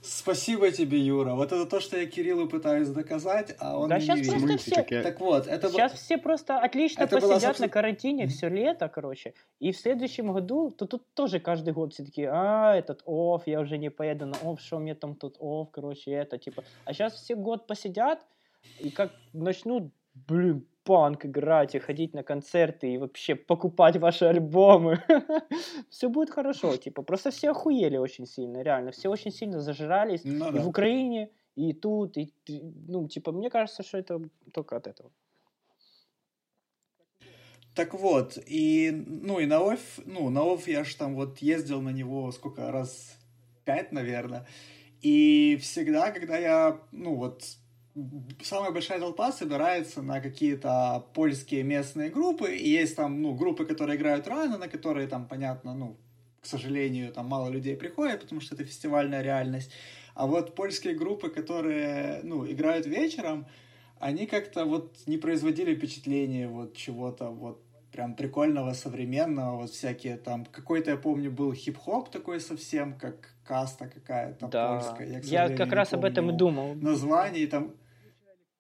Спасибо тебе, Юра. Вот это то, что я Кириллу пытаюсь доказать, а он Да не сейчас верит. просто все... Так вот, это Сейчас было- все просто отлично Это была, посидят собственно- на карантине все лето, короче. И в следующем году, то тут тоже каждый год все такие, а, этот OFF, я уже не поеду на OFF, что мне там тут OFF, короче, это, типа. А сейчас все год посидят, и как начнут, блин, панк играть и ходить на концерты и вообще покупать ваши альбомы. Все будет хорошо, типа. Просто все охуели очень сильно, реально. Все очень сильно зажрались. Ну И да. в Украине, и тут, и, ну, типа, мне кажется, что это только от этого. Так вот, и, ну, и на ОФ, ну, на ОФ я ж там вот ездил на него сколько, раз пять, наверное, и всегда, когда я, ну, вот, самая большая толпа собирается на какие-то польские местные группы, и есть там, ну, группы, которые играют рано, на которые там, понятно, ну, к сожалению, там мало людей приходит, потому что это фестивальная реальность. А вот польские группы, которые, ну, играют вечером, они как-то вот не производили впечатление вот чего-то вот прям прикольного, современного, вот всякие там, какой-то, я помню, был хип-хоп такой совсем, как каста какая-то Да. польская. Я, Я как раз об этом и помню думал. названий, там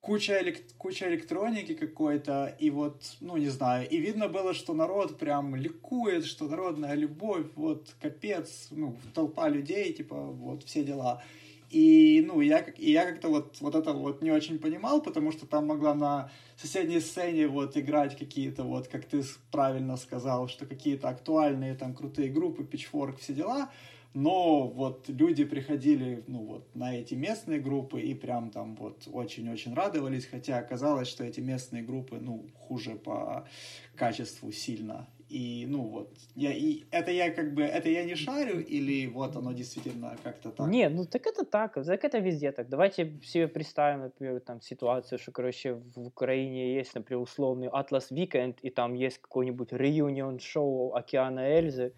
куча, элек- куча электроники какой-то, и вот, ну, не знаю, и видно было, что народ прям ликует, что народная любовь, вот, капец, ну, толпа людей, типа, вот, все дела. И, ну, я, и я как-то вот, вот это вот не очень понимал, потому что там могла на соседней сцене вот играть какие-то, вот, как ты правильно сказал, что какие-то актуальные там крутые группы, Pitchfork, все дела, но вот люди приходили, ну вот, на эти местные группы и прям там вот очень-очень радовались, хотя оказалось, что эти местные группы, ну, хуже по качеству сильно. И, ну вот, я, и это я как бы, это я не шарю, или вот оно действительно как-то так? Не, ну так это так, так это везде так. Давайте себе представим, например, там ситуацию, что, короче, в Украине есть, например, условный Atlas Weekend, и там есть какой-нибудь реюнион шоу Океана Эльзы,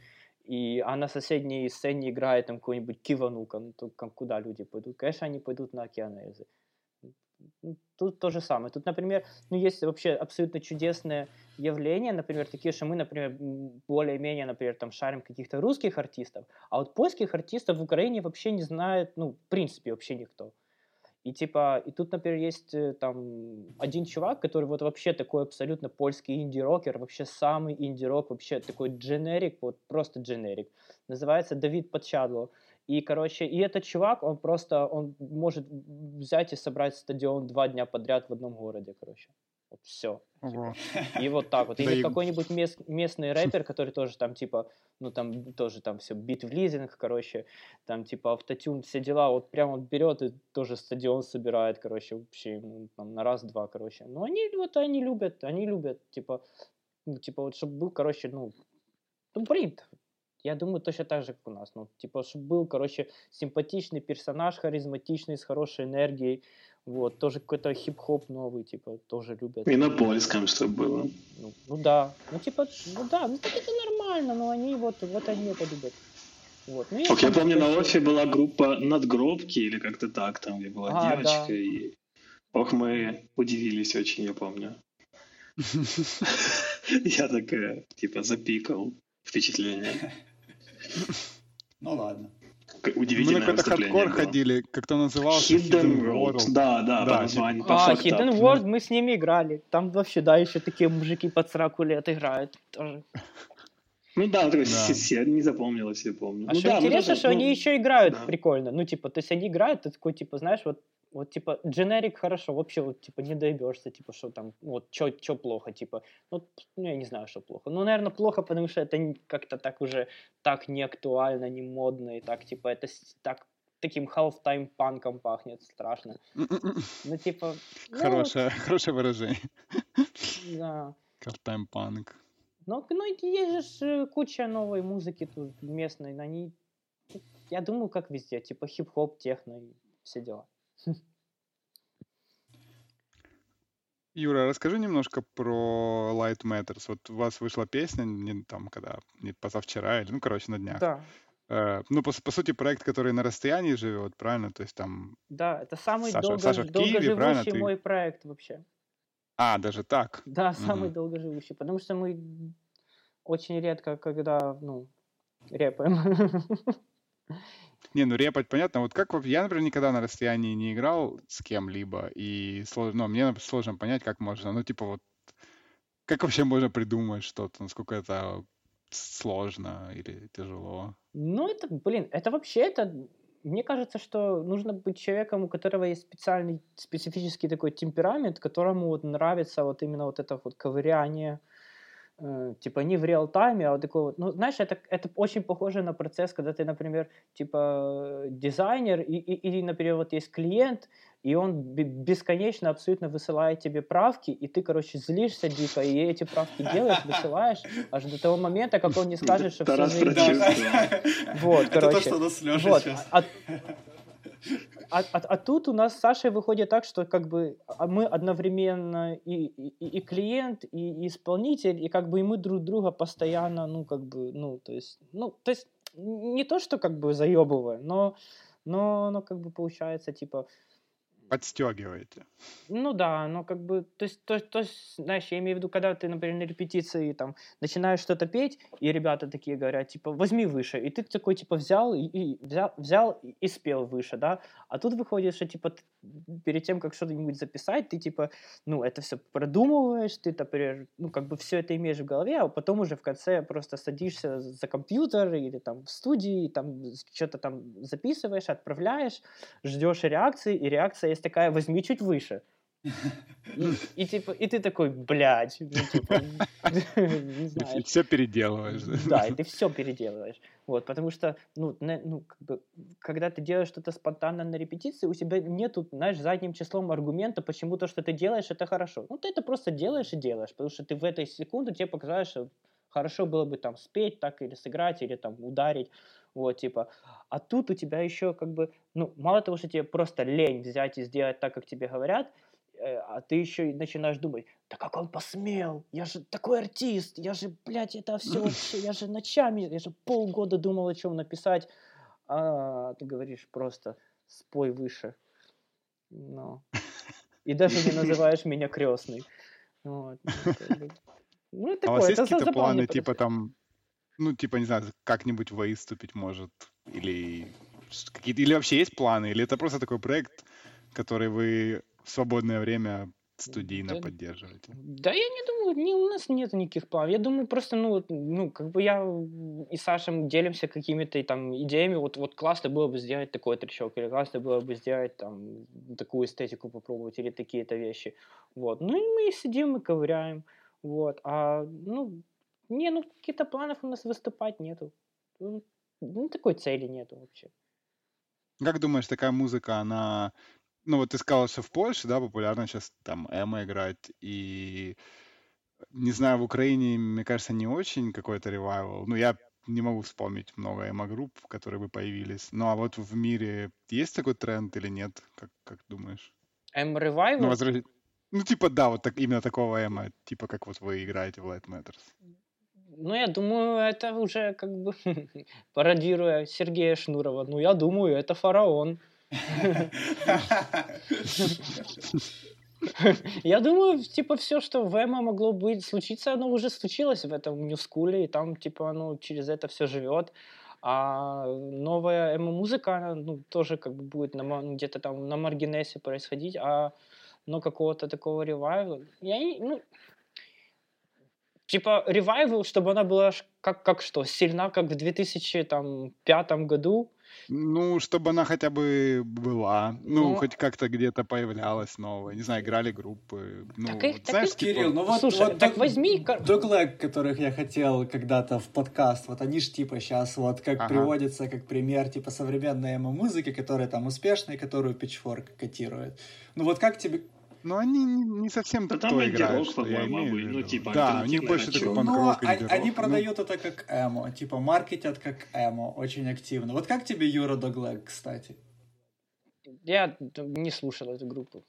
и, а на соседней сцене играет там какой-нибудь Киванука, ну то как, куда люди пойдут? Конечно, они пойдут на Океан Эльзы. Ну, Тут то же самое. Тут, например, ну, есть вообще абсолютно чудесное явление, например, такие, что мы, например, более-менее, например, там шарим каких-то русских артистов, а вот польских артистов в Украине вообще не знает, ну, в принципе, вообще никто. И типа, и тут, например, есть э, там один чувак, который вот вообще такой абсолютно польский инди-рокер, вообще самый инди-рок, вообще такой дженерик, вот просто дженерик. Называется Давид Подчадло. И, короче, и этот чувак, он просто, он может взять и собрать стадион два дня подряд в одном городе, короче. Вот все. Ого. И вот так вот. Или какой-нибудь мест- местный рэпер, который тоже там типа, ну там тоже там все бит в лизинг, короче, там типа автотюн, все дела, вот прям вот берет и тоже стадион собирает, короче, вообще ну, там на раз-два, короче. Но они вот они любят, они любят, типа, ну, типа вот чтобы был, короче, ну, ну блин, я думаю, точно так же, как у нас. Ну, типа, чтобы был, короче, симпатичный персонаж, харизматичный, с хорошей энергией. Вот, тоже какой-то хип-хоп новый, типа, тоже любят. И на польском, чтобы было. Ну, ну да, ну типа, ну да, ну так это нормально, но они вот, вот они это любят. Вот. Ну, Ок, я помню, на Офе была группа «Надгробки» или как-то так, там, где была А, девочка, да. и... Ох, мы удивились очень, я помню. Я такая, типа, запикал впечатление. Ну ладно. К- Мы на Удивительное какой-то хардкор было. ходили, как-то назывался Hidden World. Да, да, Да, по названию, по А, факту. Hidden World, мы с ними играли. Там вообще, да, еще такие мужики под 40 лет играют. Тоже. Ну да, такой Да. сосед, не запомнилось, я помню. А ну, что да, мы интересно, что ну, они еще играют да. прикольно. Ну, типа, то есть они играют, ты такой, типа, знаешь, вот, вот типа, дженерик хорошо, вообще, вот, типа, не доебешься, типа, что там, вот, что плохо, типа, ну, ну, я не знаю, что плохо. Ну, наверное, плохо, потому что это как-то так уже, так не актуально, не модно, и так, типа, это так, таким half-time панком пахнет, страшно. Ну, типа, ну, Хорошее, хорошее выражение. да. Картайм панк. Ну, к- ну есть же э, куча новой музыки тут местной, они, я думаю, как везде, типа хип-хоп, техно и все дела. Юра, расскажи немножко про Light Matters. Вот у вас вышла песня, не там, когда, не позавчера, или, ну, короче, на днях. Да, Э, ну, по, по сути, проект, который на расстоянии живет, правильно? То есть там... да, это самый Саша- долго, Саша в Киеве, правильно? долгоживущий Ты- мой проект вообще. А, даже так. Да, самый Мгм. долгоживущий, потому что мы очень редко, когда, ну, репаем. Не, ну репать понятно. Вот как я, например, никогда на расстоянии не играл с кем-либо, и сложно, ну, мне сложно понять, как можно, ну, типа вот, как вообще можно придумать что-то, насколько это сложно или тяжело? Ну, это, блин, это вообще, это, мне кажется, что нужно быть человеком, у которого есть специальный, специфический такой темперамент, которому вот нравится вот именно вот это вот ковыряние, типа не в реал-тайме, а вот такой вот, ну, знаешь, это, это очень похоже на процесс, когда ты, например, типа дизайнер, и, и, или, например, вот есть клиент, и он бесконечно абсолютно высылает тебе правки, и ты, короче, злишься дико, и эти правки делаешь, высылаешь, аж до того момента, как он не скажет, что все Вот, короче. Это то, что нас вот, а, а, а, тут у нас с Сашей выходит так, что как бы а мы одновременно и, и, и клиент, и, и исполнитель, и как бы и мы друг друга постоянно, ну, как бы, ну, то есть, ну, то есть не то, что как бы заебываем, но, но, но как бы получается, типа, подстегиваете. Ну да, но как бы, то есть, то, то есть, знаешь, я имею в виду, когда ты, например, на репетиции там начинаешь что-то петь, и ребята такие говорят, типа, возьми выше, и ты такой, типа, взял и, и взял, взял и спел выше, да, а тут выходит, что, типа, перед тем, как что-нибудь записать, ты, типа, ну, это все продумываешь, ты, например, ну, как бы все это имеешь в голове, а потом уже в конце просто садишься за компьютер или там в студии, там что-то там записываешь, отправляешь, ждешь реакции, и реакция есть такая, возьми чуть выше. И, и типа, и ты такой, блядь, ну, типа, не знаю. И все переделываешь. Да, и ты все переделываешь. Вот, потому что, ну, не, ну, как бы, когда ты делаешь что-то спонтанно на репетиции, у тебя нету, знаешь, задним числом аргумента, почему то, что ты делаешь, это хорошо. Ну, ты это просто делаешь и делаешь, потому что ты в этой секунду тебе показываешь, что хорошо было бы там спеть так или сыграть, или там ударить, вот, типа. А тут у тебя еще как бы, ну, мало того, что тебе просто лень взять и сделать так, как тебе говорят, Э, а ты еще и начинаешь думать, да как он посмел, я же такой артист, я же, блядь, это все вообще, я же ночами, я же полгода думал, о чем написать, а ты говоришь просто спой выше, ну, и даже не называешь меня крестный. Вот. Ну, ну такое, а у вас есть какие-то планы, типа там, ну, типа, не знаю, как-нибудь выступить, может, или какие-то, или вообще есть планы, или это просто такой проект, который вы в свободное время студийно да, поддерживаете? Да, я не думаю, не, у нас нет никаких планов. Я думаю, просто, ну, ну, как бы я и Сашем делимся какими-то там идеями. Вот, вот классно было бы сделать такой трещок, или классно было бы сделать там такую эстетику попробовать, или такие-то вещи. Вот. Ну, и мы сидим и ковыряем. Вот. А, ну, не, ну, каких-то планов у нас выступать нету. Ну, такой цели нету вообще. Как думаешь, такая музыка, она ну, вот ты сказал, что в Польше, да, популярно сейчас там эмо играть, и не знаю, в Украине, мне кажется, не очень какой-то ревайвал. Ну, я не могу вспомнить много эмо-групп, которые бы появились. Ну, а вот в мире есть такой тренд или нет? Как, как думаешь? Эмо-ревайвал? Ну, возра... ну, типа, да, вот так, именно такого эмо, типа, как вот вы играете в Light Matters. Ну, я думаю, это уже как бы пародируя Сергея Шнурова. Ну, я думаю, это фараон. Я думаю, типа, все, что в Эмо могло быть, случиться, оно уже случилось в этом Ньюскуле, и там, типа, оно через это все живет. А новая эмо-музыка, ну, тоже как бы будет где-то там на маргинесе происходить, а но какого-то такого ревайва, я ну, типа ревайвал, чтобы она была как, как что, сильна, как в 2005 году, ну, чтобы она хотя бы была, ну, ну хоть как-то где-то появлялась новая, не знаю, играли группы, ну, так, вот, так знаешь, типа... Кирилл, ну вот, Слушай, вот так возьми... Доглэк, которых я хотел когда-то в подкаст, вот они ж типа сейчас вот как ага. приводятся как пример типа современной эмо-музыки, которая там успешная, которую Pitchfork котирует. Ну вот как тебе, но они не совсем да, то играют, что я имею Ну, типа, да, у них больше такой панк-рок Но они, они продают ну... это как эмо, типа маркетят как эмо очень активно. Вот как тебе Юра Доглэк, кстати? Я не слушал эту группу.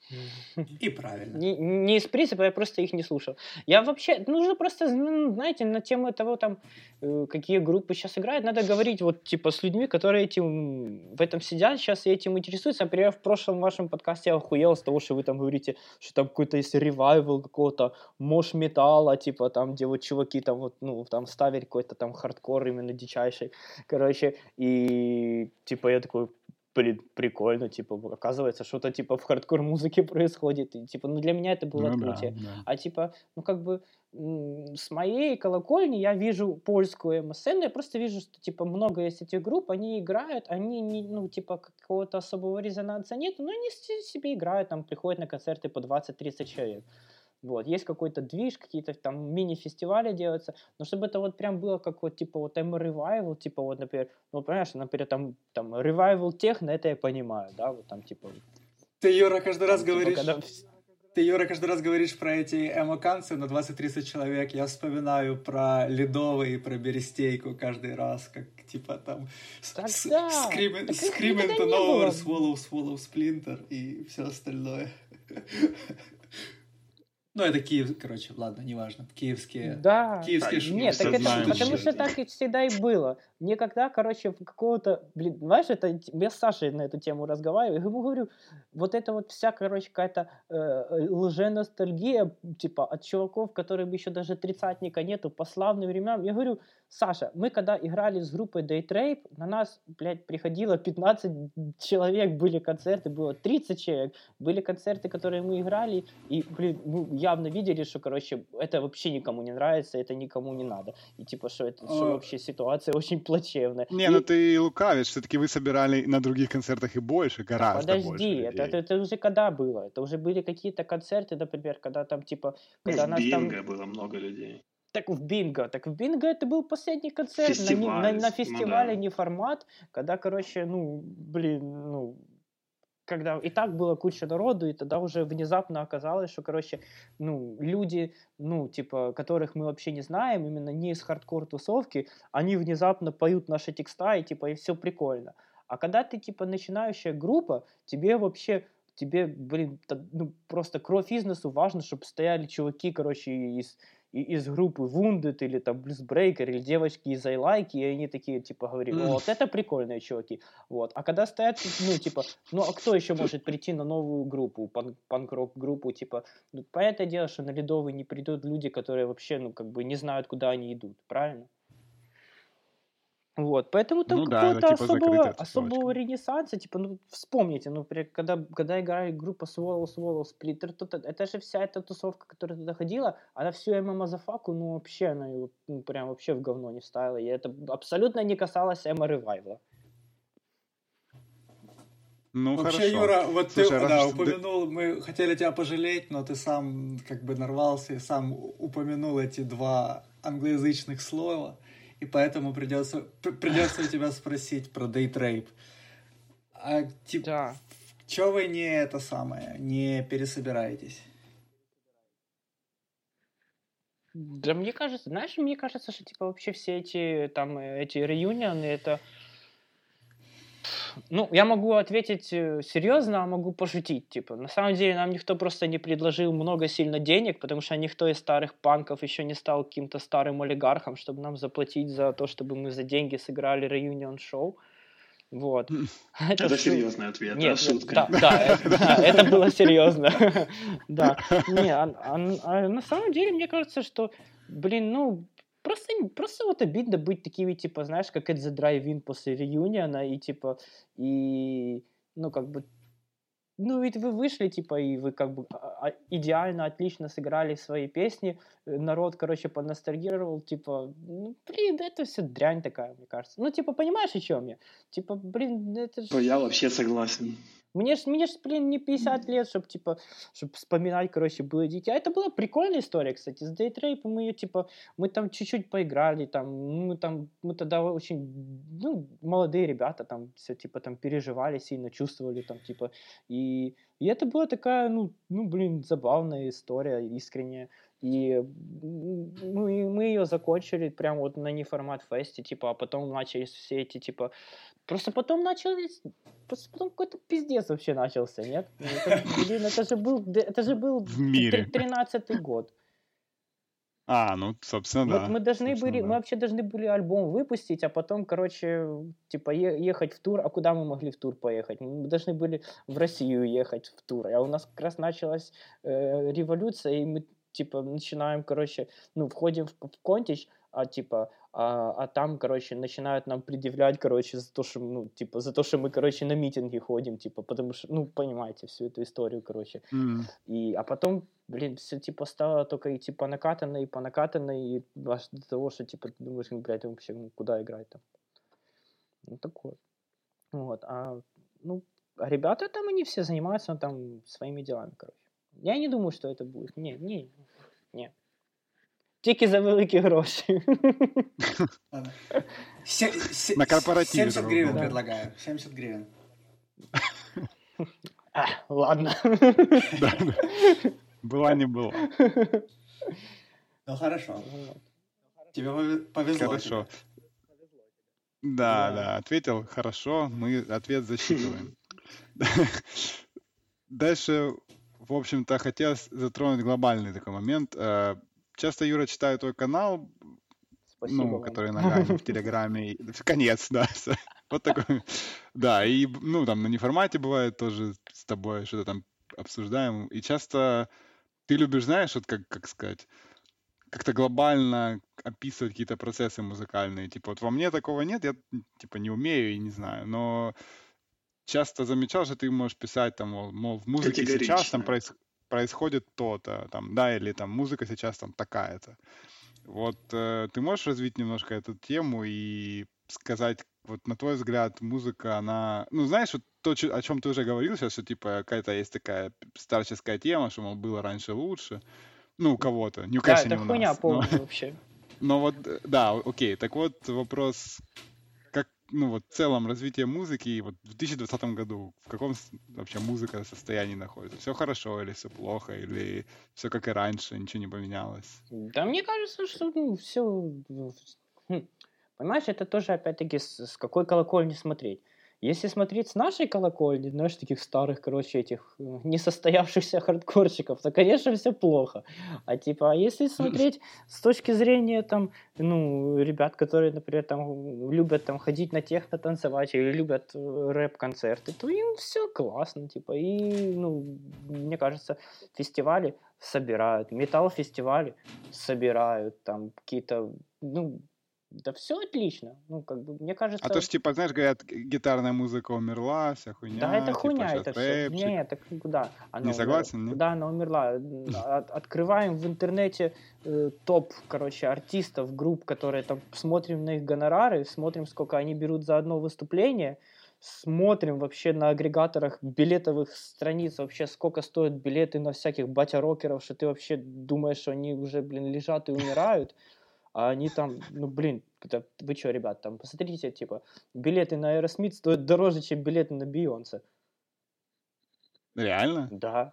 И правильно. Не, не из принципа, я просто их не слушал. Я вообще, нужно просто, ну, знаете, на тему того, там, э, какие группы сейчас играют, надо говорить вот, типа, с людьми, которые этим, в этом сидят сейчас и этим интересуются. Например, в прошлом вашем подкасте я охуел с того, что вы там говорите, что там какой-то есть ревайвал какого-то мош металла, типа, там, где вот чуваки там вот, ну, там ставили какой-то там хардкор именно дичайший, короче, и, типа, я такой, блин, прикольно, типа, оказывается, что-то типа в хардкор музыке происходит, и типа, ну для меня это было ну, открытие. Да, да. А типа, ну как бы с моей колокольни я вижу польскую МСН, я просто вижу, что типа много есть этих групп, они играют, они не, ну типа какого-то особого резонанса нет, но они себе играют, там приходят на концерты по 20-30 человек. Вот, есть какой-то движ, какие-то там мини-фестивали делаются, но чтобы это вот прям было как вот, типа, вот ревайвал, типа, вот, например, ну, понимаешь, например, там, там, ревайвал техно, это я понимаю, да, вот там, типа... Ты, Юра, каждый раз там, типа, говоришь... Когда... Ты, Юра, каждый раз говоришь про эти эмо-канцы на 20-30 человек. Я вспоминаю про Ледовый и про Берестейку каждый раз, как, типа, там... Так, с- да. Scream, scream into nowhere, swallow, swallow, splinter и все остальное. Ну, это Киев, короче, ладно, неважно. Киевские. Да. Киевские шутки. Нет, так это, потому что так и всегда и было. Никогда, короче, какого-то, блин, знаешь, это я с Сашей на эту тему разговариваю, я ему говорю, вот это вот вся, короче, какая-то э, лженостальгия, типа, от чуваков, которым еще даже тридцатника нету, по славным временам. Я говорю, Саша, мы когда играли с группой Daytrape, на нас, блядь, приходило 15 человек, были концерты, было 30 человек, были концерты, которые мы играли, и, блин, мы явно видели, что, короче, это вообще никому не нравится, это никому не надо. И типа, что это, что вообще ситуация очень плачевная. Не, ну и... ну ты лукавишь, все-таки вы собирали на других концертах и больше, гораздо Подожди, больше это, это, это уже когда было? Это уже были какие-то концерты, например, когда там, типа, когда в нас там... было много людей. Так в Бинго. Так в Бинго это был последний концерт Фестиваль, на, на, на фестивале, ну, да. не формат, когда, короче, ну, блин, ну, когда и так было куча народу, и тогда уже внезапно оказалось, что, короче, ну, люди, ну, типа, которых мы вообще не знаем, именно не из хардкор-тусовки, они внезапно поют наши текста, и, типа, и все прикольно. А когда ты, типа, начинающая группа, тебе вообще тебе, блин, ну, просто кровь из носу важно, чтобы стояли чуваки, короче, из, из группы Wounded или там Bluesbreaker или девочки из I Like, и они такие, типа, говорили, вот это прикольные чуваки. Вот. А когда стоят, ну, типа, ну, а кто еще может прийти на новую группу, панк-рок группу, типа, ну, понятное дело, что на Ледовый не придут люди, которые вообще, ну, как бы не знают, куда они идут, правильно? Вот, поэтому там ну, какого-то да, типа особого, особого ренессанса, типа, ну, вспомните, ну, когда, когда играли группа Swallow, Swallow, Splitter, то, то, это же вся эта тусовка, которая туда ходила, она всю ММА-зафаку, ну, вообще, она его, ну, прям вообще в говно не ставила, и это абсолютно не касалось Эма Ревайвла. Ну, Вообще, хорошо. Юра, вот Слушай, ты да, упомянул, мы хотели тебя пожалеть, но ты сам как бы нарвался и сам упомянул эти два англоязычных слова и поэтому придется, придется у тебя спросить про дейтрейп. А типа, да. чё вы не это самое, не пересобираетесь? Да мне кажется, знаешь, мне кажется, что типа вообще все эти там эти реюнионы это ну, я могу ответить э, серьезно, а могу пошутить. Типа, на самом деле нам никто просто не предложил много сильно денег, потому что никто из старых панков еще не стал каким-то старым олигархом, чтобы нам заплатить за то, чтобы мы за деньги сыграли реюнион шоу. Вот. Это, это серьезный ответ, Нет, да, шутка. Да, да, это, да, это было серьезно. Да. Не, а, а, а на самом деле, мне кажется, что, блин, ну, Просто, просто вот обидно быть такими, типа, знаешь, как это The Drive-In после реюниона, и, типа, и, ну, как бы, ну, ведь вы вышли, типа, и вы как бы а, а, идеально, отлично сыграли свои песни, э, народ, короче, поностальгировал, типа, ну, блин, это все дрянь такая, мне кажется. Ну, типа, понимаешь, о чем я? Типа, блин, это же... Я вообще согласен. Мне ж, мне ж, блин, не 50 лет, чтобы, типа, чтобы вспоминать, короче, было дитя. Это была прикольная история, кстати. С Дейтрейпом мы ее, типа, мы там чуть-чуть поиграли, там, мы там, мы тогда очень, ну, молодые ребята там все, типа, там переживали сильно, чувствовали там, типа, и И это была такая, ну, ну блин, забавная история, искренняя. И мы, мы ее закончили прям вот на неформат фесте, типа, а потом начались все эти, типа, просто потом начались, просто потом какой-то пиздец вообще начался, нет? Ну, это, блин, это же был, это же был В мире. 13-й год. А, ну, собственно, да. Вот мы должны Собственно, были, да. мы вообще должны были альбом выпустить, а потом, короче, типа ехать в тур. А куда мы могли в тур поехать? Мы должны были в Россию ехать в тур. А у нас как раз началась э, революция, и мы типа начинаем, короче, ну, входим в, в Контич, а типа, а, а там, короче, начинают нам предъявлять, короче, за то, что, ну, типа, за то, что мы, короче, на митинги ходим, типа, потому что, ну, понимаете всю эту историю, короче. М. И, а потом, блин, все типа стало только идти по накатанной, и по накатанной, и аж до того, что типа ты думаешь, ну, блядь, вообще ну, куда играть там. Ну, такое. Вот, а, ну, а ребята там, они все занимаются ну, там своими делами, короче. Я не думаю, что это будет. Не, не, не. Тільки за великі гроші. Ладно. Се- се- На корпоративе 70 друг гривен друга. предлагаю. 70 гривен. А, ладно. Да, да. Была не была. Ну хорошо. Вот. Тебе пове- повезло. Хорошо. тебе. Да, Да. да, ответил хорошо, мы ответ засчитываем. Дальше, в общем-то, хотелось затронуть глобальный такой момент. Э, Часто Юра читаю твой канал, Спасибо ну, вам. который на Грани в Телеграме. Конец, да. Вот такой. Да, и, ну, там на неформате бывает тоже с тобой что-то там обсуждаем. И часто ты любишь, знаешь, вот как, как сказать, как-то глобально описывать какие-то процессы музыкальные. Типа, вот во мне такого нет, я, типа, не умею и не знаю. Но часто замечал, что ты можешь писать там, мол, мол, в музыке сейчас там проис- происходит то-то, там, да, или там музыка сейчас там такая-то. Вот э, ты можешь развить немножко эту тему и сказать, вот на твой взгляд, музыка, она, ну знаешь, вот то, о чем ты уже говорил сейчас, что типа какая-то есть такая старческая тема, что, мол, было раньше лучше, ну, у кого-то, не, Да, конечно, это не у хуйня нас, но- полная вообще. но вот, э, да, окей, так вот вопрос, ну вот целом развитие музыки, и вот в 2020 году в каком вообще музыка состоянии находится? Все хорошо или все плохо, или все как и раньше, ничего не поменялось? Да мне кажется, что ну, все... Понимаешь, это тоже, опять-таки, с, с какой колокольни смотреть. Если смотреть с нашей колокольни, знаешь, таких старых, короче, этих э, несостоявшихся хардкорщиков, то, конечно, все плохо. А типа, а если смотреть с точки зрения, там, ну, ребят, которые, например, там, любят там ходить на техно танцевать или любят э, рэп-концерты, то им все классно, типа, и, ну, мне кажется, фестивали собирают, металл-фестивали собирают, там, какие-то, ну, да все отлично. Ну, как бы, мне кажется... А то ж типа, знаешь, говорят, гитарная музыка умерла, вся хуйня. Да, это типа, хуйня, это все. рэпчик. Не, так куда? Она Не согласен, умерла. нет? Да, она умерла. От- Открываем в интернете э, топ, короче, артистов, групп, которые там смотрим на их гонорары, смотрим, сколько они берут за одно выступление, смотрим вообще на агрегаторах билетовых страниц, вообще сколько стоят билеты на всяких батя-рокеров, что ты вообще думаешь, что они уже, блин, лежат и умирают, а они там, ну, блин, вы что, ребят, там, посмотрите, типа, билеты на Aerosmith стоят дороже, чем билеты на Бейонсе. Реально? Да,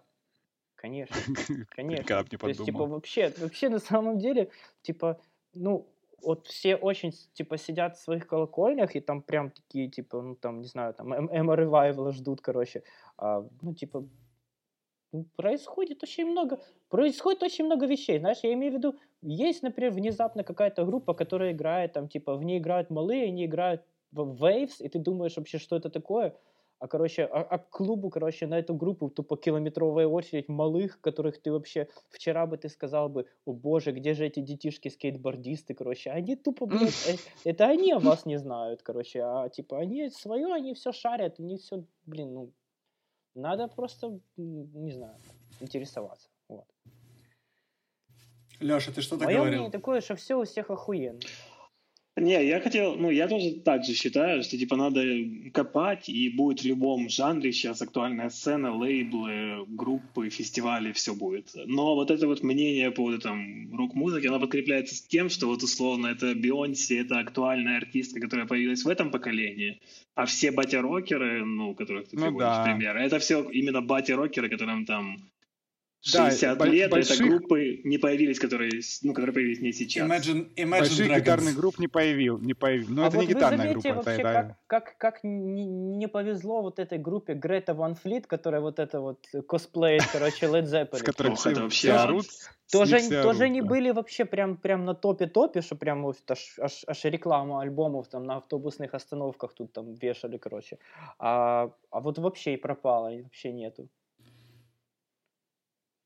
конечно, конечно. Бы не То есть, типа, подумал. вообще, вообще на самом деле, типа, ну, вот все очень, типа, сидят в своих колокольнях и там прям такие, типа, ну, там, не знаю, там, Эмма Ревайвела ждут, короче. А, ну, типа, ну, происходит очень много, происходит очень много вещей, знаешь, я имею в виду, есть, например, внезапно какая-то группа, которая играет, там, типа, в ней играют малые, они играют в Waves, и ты думаешь вообще, что это такое, а, короче, а, а к клубу, короче, на эту группу тупо километровая очередь малых, которых ты вообще, вчера бы ты сказал бы, о боже, где же эти детишки-скейтбордисты, короче, они тупо, блядь, э, это они о вас не знают, короче, а, типа, они свое, они все шарят, они все, блин, ну, надо просто, не знаю, интересоваться. Леша, ты что-то Мое говорил? мнение такое, что все у всех охуенно. Не, я хотел, ну, я тоже так же считаю, что, типа, надо копать, и будет в любом жанре сейчас актуальная сцена, лейблы, группы, фестивали, все будет. Но вот это вот мнение по вот там рок-музыке, оно подкрепляется тем, что вот условно это Бейонсе, это актуальная артистка, которая появилась в этом поколении, а все батя-рокеры, ну, которых ты Ну приводишь да. пример, это все именно батя-рокеры, которым там 60 бо- лет, больших- это группы не появились, которые, с- ну, которые появились не сейчас. Imagine, Imagine Больших Dragons. гитарных групп не появил, не появил. Ну, а это вот не гитарная группа, это вообще, да. как, как, как не, не повезло вот этой группе Грета Ван Флит, которая вот это вот косплеит, короче, Led С Zeppelin. которых Ох, все, это вообще орут. с Тоже, тоже да. были вообще прям, прям на топе-топе, что прям аж, аж, аж реклама альбомов там на автобусных остановках тут там вешали, короче. А, а вот вообще и пропало, и вообще нету.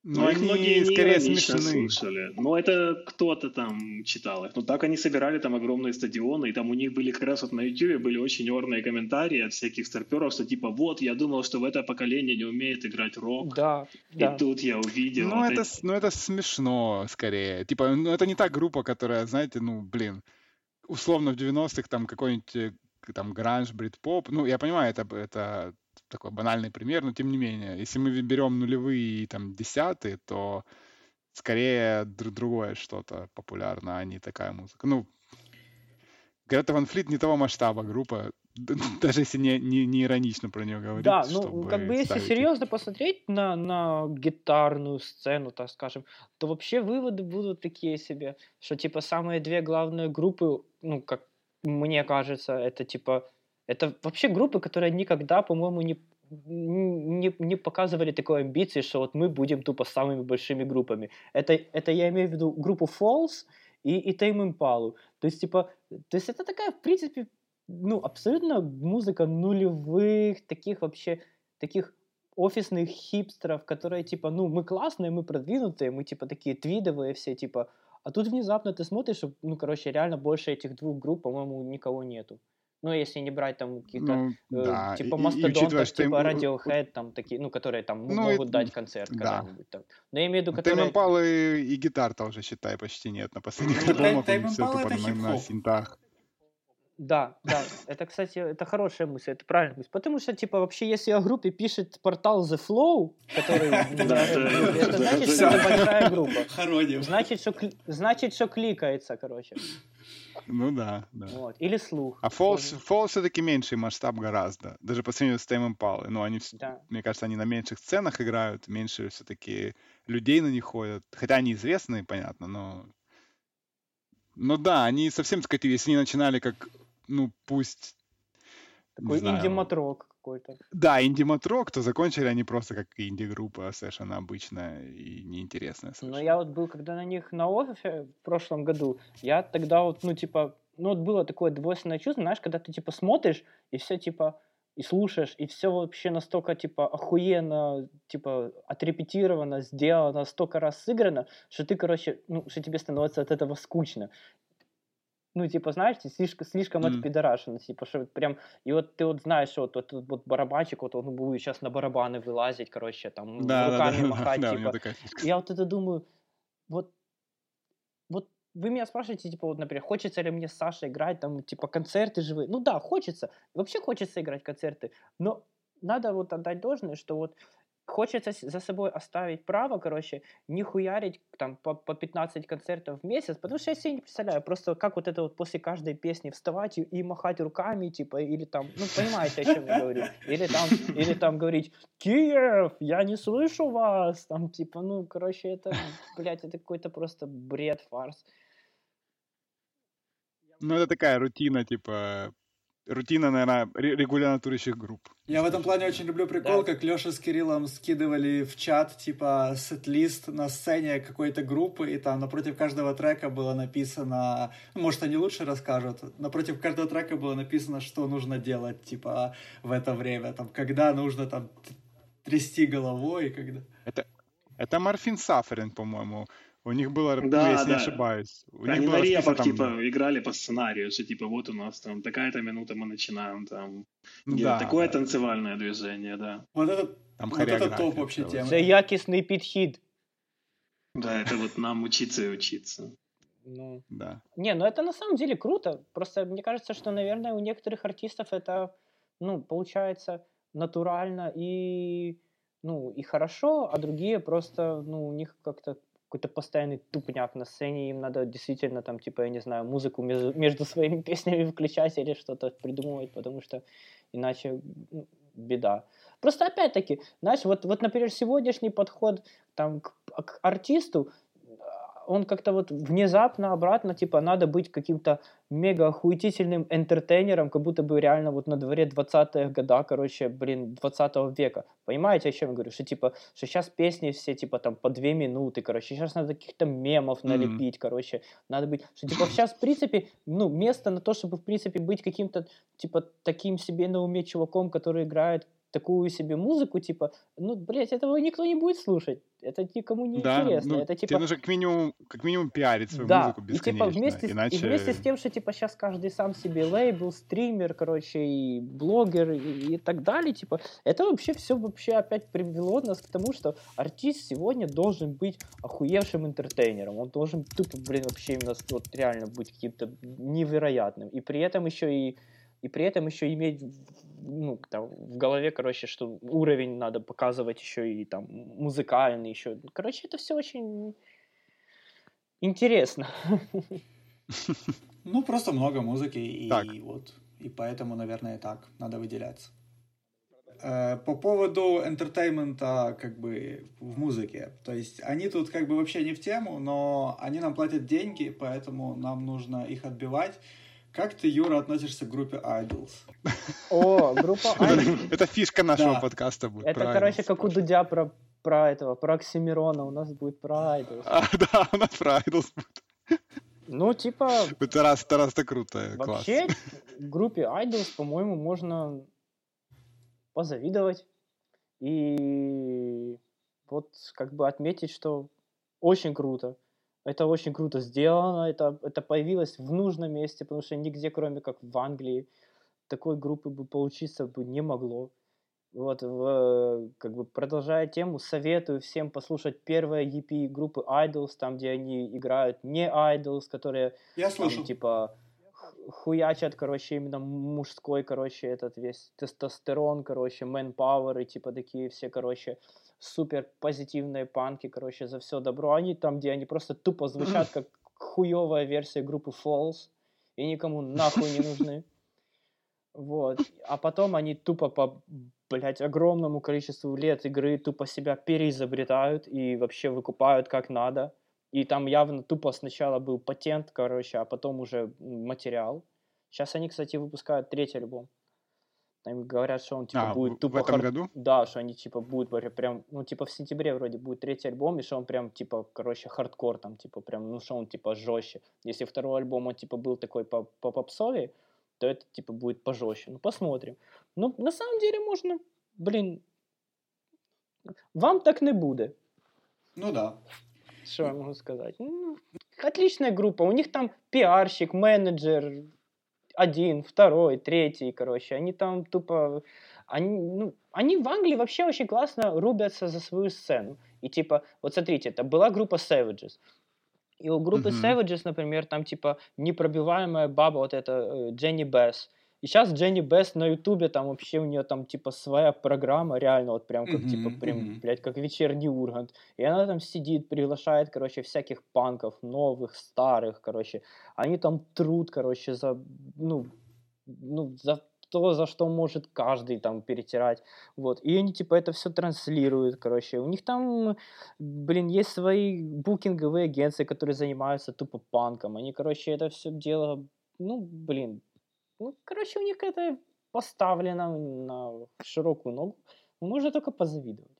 Ну, Ну, их многие скорее смешны. слушали. Но это кто-то там читал их. Ну, так они собирали там огромные стадионы, и там у них были как раз вот на YouTube были очень орные комментарии от всяких старперов, что типа, вот, я думал, что в это поколение не умеет играть рок, Да, и да. тут я увидел Ну вот это, эти- ну, это смешно, скорее. Типа, ну, это не та группа, которая, знаете, ну, блин, условно в 90-х там какой-нибудь э, там гранж, брит-поп. Ну, я понимаю, это, это такой банальный пример, но тем не менее, если мы берем нулевые и там десятые, то скорее дру- другое что-то популярно, а не такая музыка. Ну, Грета Ван Флит не того масштаба группа, даже если не, не, не иронично про нее говорить. Да, ну, как бы если серьезно посмотреть на, на гитарную сцену, так скажем, то вообще выводы будут такие себе, что типа самые две главные группы, ну, как мне кажется, это типа, это вообще группы, которые никогда, по-моему, не, не, не показывали такой амбиции, что вот мы будем тупо самыми большими группами. Это, это я имею в виду группу Falls и, и Tame Impala. То есть, типа, то есть это такая, в принципе, ну, абсолютно музыка нулевых, таких вообще, таких офисных хипстеров, которые, типа, ну, мы классные, мы продвинутые, мы, типа, такие твидовые все, типа, а тут внезапно ты смотришь, ну, короче, реально больше этих двух групп, по-моему, никого нету. Ну, если не брать там какие-то, Ну, э, да. типа, и- и- и мастодонтов, учитывая, что им- типа, Radiohead, там, такие, ну, которые там Ну, и- могут дать концерт да. когда-нибудь там. Но я имею в виду, Тайм которые... Импалы и гитар-то уже, считай, почти нет. На последних Ну, альбомах Impala тупо это на, на хип-хоп. синтах. Да, да, это, кстати, это хорошая мысль, это правильная мысль. Потому что, типа, вообще, если о группе пишет портал The Flow, который говорит это- значит, это- что это большая группа. Хороним. Значит, что, кли- значит, что кликается, короче. Ну да, да. Вот. Или слух. А Falls, Falls все-таки меньший масштаб гораздо. Даже по сравнению с Tame Impala. Ну, они, Да. мне кажется, они на меньших сценах играют, меньше все-таки людей на них ходят. Хотя они известные, понятно, но... Ну да, они совсем скатились. Если они начинали как, ну, пусть... Такой инди-матрок какой-то. Да, инди-матрок, то закончили они просто как инди-группа совершенно обычная и неинтересная Но совершенно. я вот был, когда на них на офисе в прошлом году, я тогда вот, ну, типа, ну, вот было такое двойственное чувство, знаешь, когда ты, типа, смотришь, и все, типа, и слушаешь, и все вообще настолько, типа, охуенно, типа, отрепетировано, сделано, столько раз сыграно, что ты, короче, ну, что тебе становится от этого скучно. Ну, типа, знаешь, слишком, слишком Мгм. отпидорашено, типа, что прям, и вот ты вот знаешь, что вот, вот, вот барабанчик, вот он будет сейчас на барабаны вылазить, короче, там, Да, да, руками да, махать, да, типа, такая я вот это думаю, вот, вот вы меня спрашиваете, типа, вот, например, хочется ли мне с Сашей играть, там, типа, концерты живые? Ну да, хочется. Вообще хочется играть концерты. Но надо вот отдать должное, что вот хочется за собой оставить право, короче, не хуярить там по, по 15 концертов в месяц, потому что я себе не представляю, просто как вот это вот после каждой песни вставать и, и махать руками, типа, или там, ну, понимаете, о чем я говорю, или там, или там говорить, Киев, я не слышу вас, там, типа, ну, короче, это, блядь, это какой-то просто бред, фарс. Ну, это такая рутина, типа, рутина, наверное, регулярно групп. Я в этом плане очень люблю прикол, Да. как Леша с Кириллом скидывали в чат, типа, сет-лист на сцене какой-то группы, и там напротив каждого трека было написано, ну, может, они лучше расскажут, напротив каждого трека было написано, что нужно делать, типа, в это время, там, когда нужно, там, трясти головой, когда... Это, это Морфин Сафферин, по-моему. У них было, ну, Да, если не да. ошибаюсь. У них Они было на расписано репах, там, типа, играли по сценарию, что, типа, вот у нас там такая-то минута мы начинаем, там, ну, где да, такое да. танцевальное движение, да. Вот это, Там вот это хореография топ вообще целая. тема. Це якісний підхід. Да, это вот нам учиться и учиться. Ну, Да. не, ну это на самом деле круто. Просто мне кажется, что, наверное, у некоторых артистов это, ну, получается натурально и, ну, и хорошо, а другие просто, ну, у них как-то какой-то постоянный тупняк на сцене, им надо действительно там, типа, я не знаю, музыку между, между своими песнями включать или что-то придумывать, потому что иначе ну, беда. Просто опять-таки, знаешь, вот, вот, например, сегодняшний подход там к, к артисту, он как-то вот внезапно обратно, типа, надо быть каким-то мега охуительным энтертейнером, как будто бы реально вот на дворе 20-х года, короче, блин, 20 века. Понимаете, о чем я говорю? Что, типа, что сейчас песни все, типа, там, по две минуты, короче, сейчас надо каких-то мемов налепить, mm-hmm. короче, надо быть, что, типа, сейчас, в принципе, ну, место на то, чтобы, в принципе, быть каким-то, типа, таким себе на уме чуваком, который играет такую себе музыку, типа, ну, блядь, этого никто не будет слушать. Это никому не да, интересно. Ну, это типа... Тебе нужно как минимум, как минимум пиарить свою да. музыку бесконечно. И, типа, вместе, иначе... и вместе с тем, что типа сейчас каждый сам себе лейбл, стример, короче, и блогер, и, и так далее, типа, это вообще все вообще опять привело нас к тому, что артист сегодня должен быть охуевшим интертейнером. Он должен тупо, блин, вообще именно вот реально быть каким-то невероятным. И при этом еще и и при этом еще иметь ну, там, в голове, короче, что уровень надо показывать еще и там музыкальный еще. Короче, это все очень интересно. Ну, просто много музыки, и, так. вот, и поэтому, наверное, так, надо выделяться. Э, по поводу энтертеймента как бы в музыке. То есть они тут как бы вообще не в тему, но они нам платят деньги, поэтому нам нужно их отбивать. Как ты, Юра, относишься к группе Idols? О, группа Idols. Это фишка нашего подкаста будет. Это, короче, как у Дудя про про этого, про Оксимирона, у нас будет про Idols. А, да, у нас про Idols будет. Ну, типа... Это раз, это раз, это круто, Вообще, группе Idols, по-моему, можно позавидовать. И вот как бы отметить, что очень круто. Это очень круто сделано, это, это появилось в нужном месте, потому что нигде, кроме как в Англии, такой группы бы получиться бы не могло. Вот, в, как бы продолжая тему, советую всем послушать первое EP группы Idols, там, где они играют не Idols, которые Я там, типа хуячат, короче, именно мужской, короче, этот весь тестостерон, короче, manpower и типа такие все, короче, супер позитивные панки, короче, за все добро. Они там, где они просто тупо звучат как хуевая версия группы Falls, и никому нахуй не нужны. Вот. А потом они тупо по, блядь, огромному количеству лет игры тупо себя переизобретают и вообще выкупают как надо. И там явно тупо сначала был патент, короче, а потом уже материал. Сейчас они, кстати, выпускают третий альбом. Там говорят, что он типа а, будет тупо... В этом хар... году? Да, что они типа будут прям, ну типа в сентябре вроде будет третий альбом, и что он прям типа, короче, хардкор там, типа прям, ну что он типа жестче. Если второй альбом он типа был такой по, по попсове, то это типа будет пожестче. Ну посмотрим. Ну на самом деле можно, блин, вам так не будет. Ну да. Что я могу сказать? Ну, отличная группа. У них там пиарщик, менеджер, один, второй, третий, короче. Они там тупо... Они, ну, они в Англии вообще очень классно рубятся за свою сцену. И типа, вот смотрите, это была группа Savages. И у группы uh-huh. Savages, например, там типа непробиваемая баба, вот эта э, Дженни Бесс. И сейчас Дженни Бест на Ютубе, там вообще у нее там типа своя программа, реально вот прям как mm-hmm, типа, прям, mm-hmm. блядь, как вечерний Ургант. И она там сидит, приглашает, короче, всяких панков, новых, старых, короче. Они там труд, короче, за, ну, ну, за то, за что может каждый там перетирать. Вот. И они типа это все транслируют, короче. У них там, блин, есть свои букинговые агенции, которые занимаются тупо панком. Они, короче, это все дело, ну, блин, ну, короче, у них это поставлено на широкую ногу. Можно только позавидовать.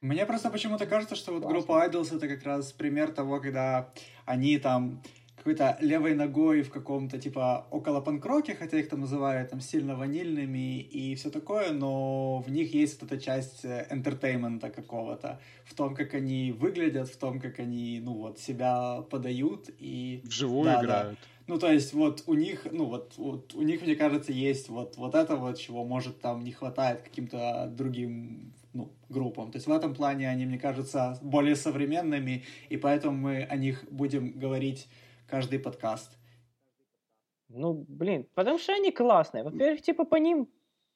Мне просто почему-то кажется, что вот Классно. группа Idols это как раз пример того, когда они там какой-то левой ногой в каком-то типа около панкроке, хотя их там называют там сильно ванильными и все такое, но в них есть вот эта часть энтертеймента какого-то, в том, как они выглядят, в том, как они, ну вот, себя подают и... Вживую да, играют. Да. Ну, то есть, вот у них, ну, вот, вот у них, мне кажется, есть вот, вот это вот, чего, может, там не хватает каким-то другим, ну, группам. То есть, в этом плане они, мне кажется, более современными, и поэтому мы о них будем говорить каждый подкаст. Ну, блин, потому что они классные. Во-первых, типа по ним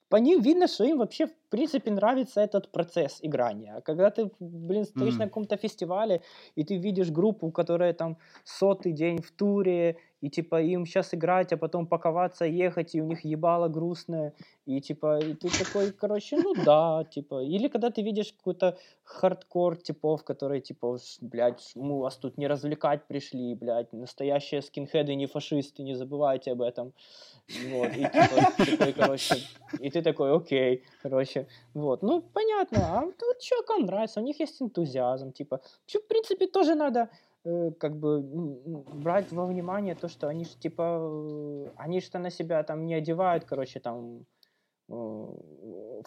по ним видно, что им вообще, в принципе, нравится этот процесс играния. А когда ты, блин, стоишь mm. на каком-то фестивале, и ты видишь группу, которая там сотый день в туре, и типа им сейчас играть, а потом паковаться, ехать, и у них ебало грустное, и типа и ты такой, короче, ну да, типа, или когда ты видишь какой-то хардкор типов, которые типа, блядь, мы вас тут не развлекать пришли, блядь, настоящие скинхеды не фашисты, не забывайте об этом, вот, и типа, такой, короче, и ты такой, окей, короче, вот, ну понятно, а тут чувакам нравится, у них есть энтузиазм, типа, в принципе тоже надо Э, как бы брать во внимание то, что они же типа, э, они что на себя там не одевают, короче, там э,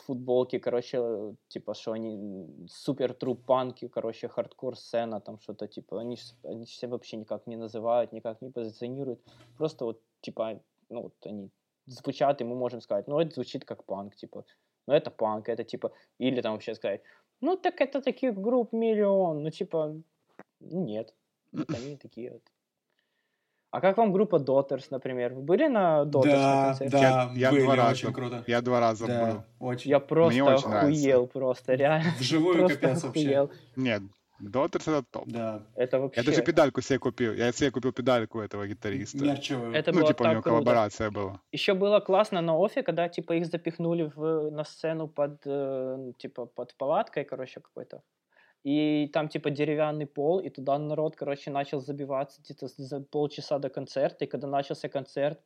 футболки, короче, типа, что они супер труп панки, короче, хардкор сцена, там что-то типа, они, они себя вообще никак не называют, никак не позиционируют, просто вот, типа, ну, вот они звучат, и мы можем сказать, ну, это звучит как панк, типа, ну, это панк, это типа, или там вообще сказать, ну, так это таких групп миллион, ну, типа, нет, вот они такие вот. А как вам группа Daughters, например? Вы были на Daughters да, на концерте? Да, я, были, два раза, очень круто. Я два раза да, был. Очень. Я просто Мне очень охуел, нравится. просто, реально. Вживую просто капец охуел. вообще. Нет, Daughters это топ. Да. Это вообще... Я даже педальку себе купил. Я себе купил педальку этого гитариста. Мерчевую. Это ну, было типа у так него круто. коллаборация была. Еще было классно на офе, когда типа их запихнули в, на сцену под э, типа под палаткой, короче, какой-то. И там типа деревянный пол, и туда народ, короче, начал забиваться где-то за полчаса до концерта. И когда начался концерт,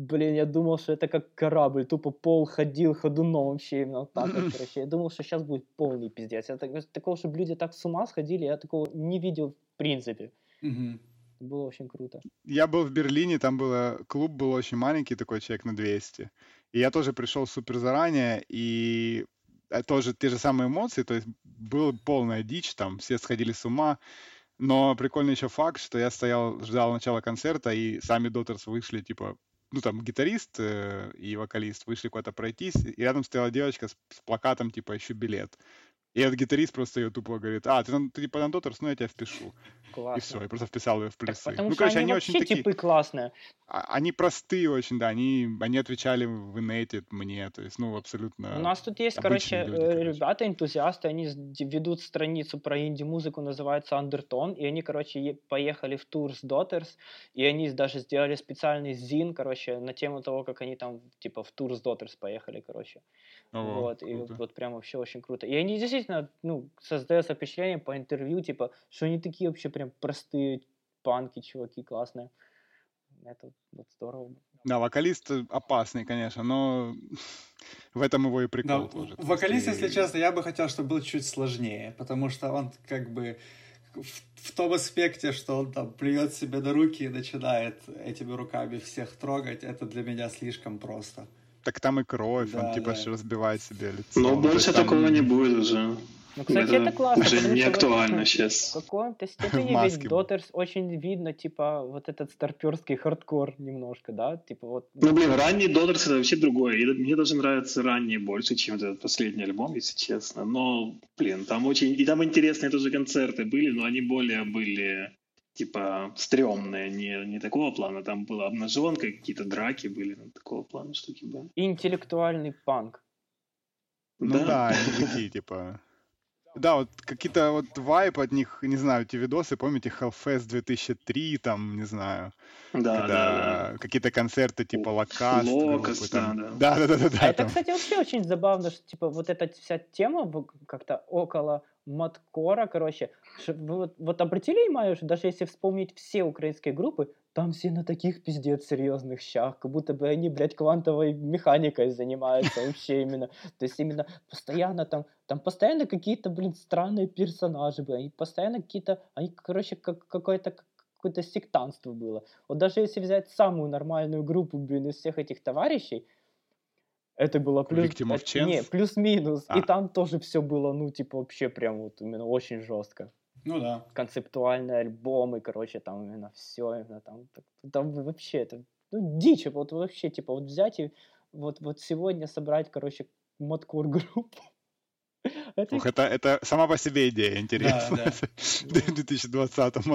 блин, я думал, что это как корабль, тупо пол ходил ходуном вообще именно так вот, короче. Я думал, что сейчас будет полный пиздец. Я так, такого, чтобы люди так с ума сходили, я такого не видел в принципе. Мгм. Было очень круто. Я был в Берлине, там было клуб был очень маленький, такой человек на 200. И я тоже пришел супер заранее, и э, тоже те же самые эмоции, то есть была полная дичь, там все сходили с ума. Но прикольный еще факт, что я стоял, ждал начала концерта, и сами Дотерс вышли, типа, ну там гитарист э, и вокалист вышли куда-то пройтись, и рядом стояла девочка с, с плакатом, типа, ищу билет. И этот гитарист просто ее тупо говорит, а, ты, ты типа на Дотерс, ну я тебя впишу. Классно. И все, и просто вписал ее в Так плюсы. потому ну, короче, они, они очень такие... типы классные. А- Они простые очень, да, они, они отвечали в инете мне, то есть, ну, абсолютно... У нас тут есть, короче, люди, э, короче. ребята, энтузиасты, они ведут страницу про инди-музыку, называется Undertone, и они, короче, поехали в тур с Daughters, и они даже сделали специальный зин, короче, на тему того, как они там, типа, в тур с Daughters поехали, короче. Ого, вот, и круто. вот прям вообще очень круто. И они действительно, ну, создается впечатление по интервью, типа, что они такие вообще прям простые панки, чуваки, классные. Это вот здорово. Да, вокалист э, опасный, конечно, но в этом его и Да, прикол тоже. то вокалист, если и- честно, я бы хотел, чтобы был чуть сложнее, потому что он как бы в, в том аспекте, что он там плюет себе на руки и начинает этими руками всех трогать, это для меня слишком просто. Так там и кровь, Да, он типа да. разбивает себе лицо. Но То больше есть там- такого не будет уже. Ну, кстати, это, классно. уже не актуально ну, сейчас. В каком-то степени ведь Daughters очень видно, типа, вот этот старперский хардкор немножко, да? Типа вот... Ну, блин, ранний Додерс это вообще другое. И мне даже нравится ранний больше, чем этот последний альбом, если честно. Но, блин, там очень... И там интересные тоже концерты были, но они более были типа стрёмные, не, не такого плана. Там была обнаженка, какие-то драки были, ну, такого плана штуки были. Интеллектуальный панк. Ну да, они такие, типа... Да, вот какие-то вот вайп от них, не знаю, эти видосы, помните, Hellfest 2003, там, не знаю, Да, да, когда да. какие-то концерты типа Локаст, Локаст, да, да, да, да, да, А это, там. кстати, вообще очень забавно, что, типа, вот эта вся тема как-то около маткора, короче, вы вот, вот обратили внимание, что даже если вспомнить все украинские группы, там все на таких пиздец серьезных щах, как будто бы они, блядь, квантовой механикой занимаются вообще именно. То есть именно постоянно там, там постоянно какие-то, блин, странные персонажи были, они постоянно какие-то, они, короче, как какое-то какое-то сектантство было. Вот даже если взять самую нормальную группу, блин, из всех этих товарищей, это было плюс... Victim of не, Chance? плюс-минус. И А. там тоже все было, ну, типа, вообще прям вот именно очень жестко. Ну да. Концептуальные альбомы, короче, там именно все, именно там, там вообще это, ну, дичь, вот вообще, типа, вот взять и вот, вот сегодня собрать, короче, маткор группу. Это Ух, это, это сама по себе идея интересная. да. В 2020-м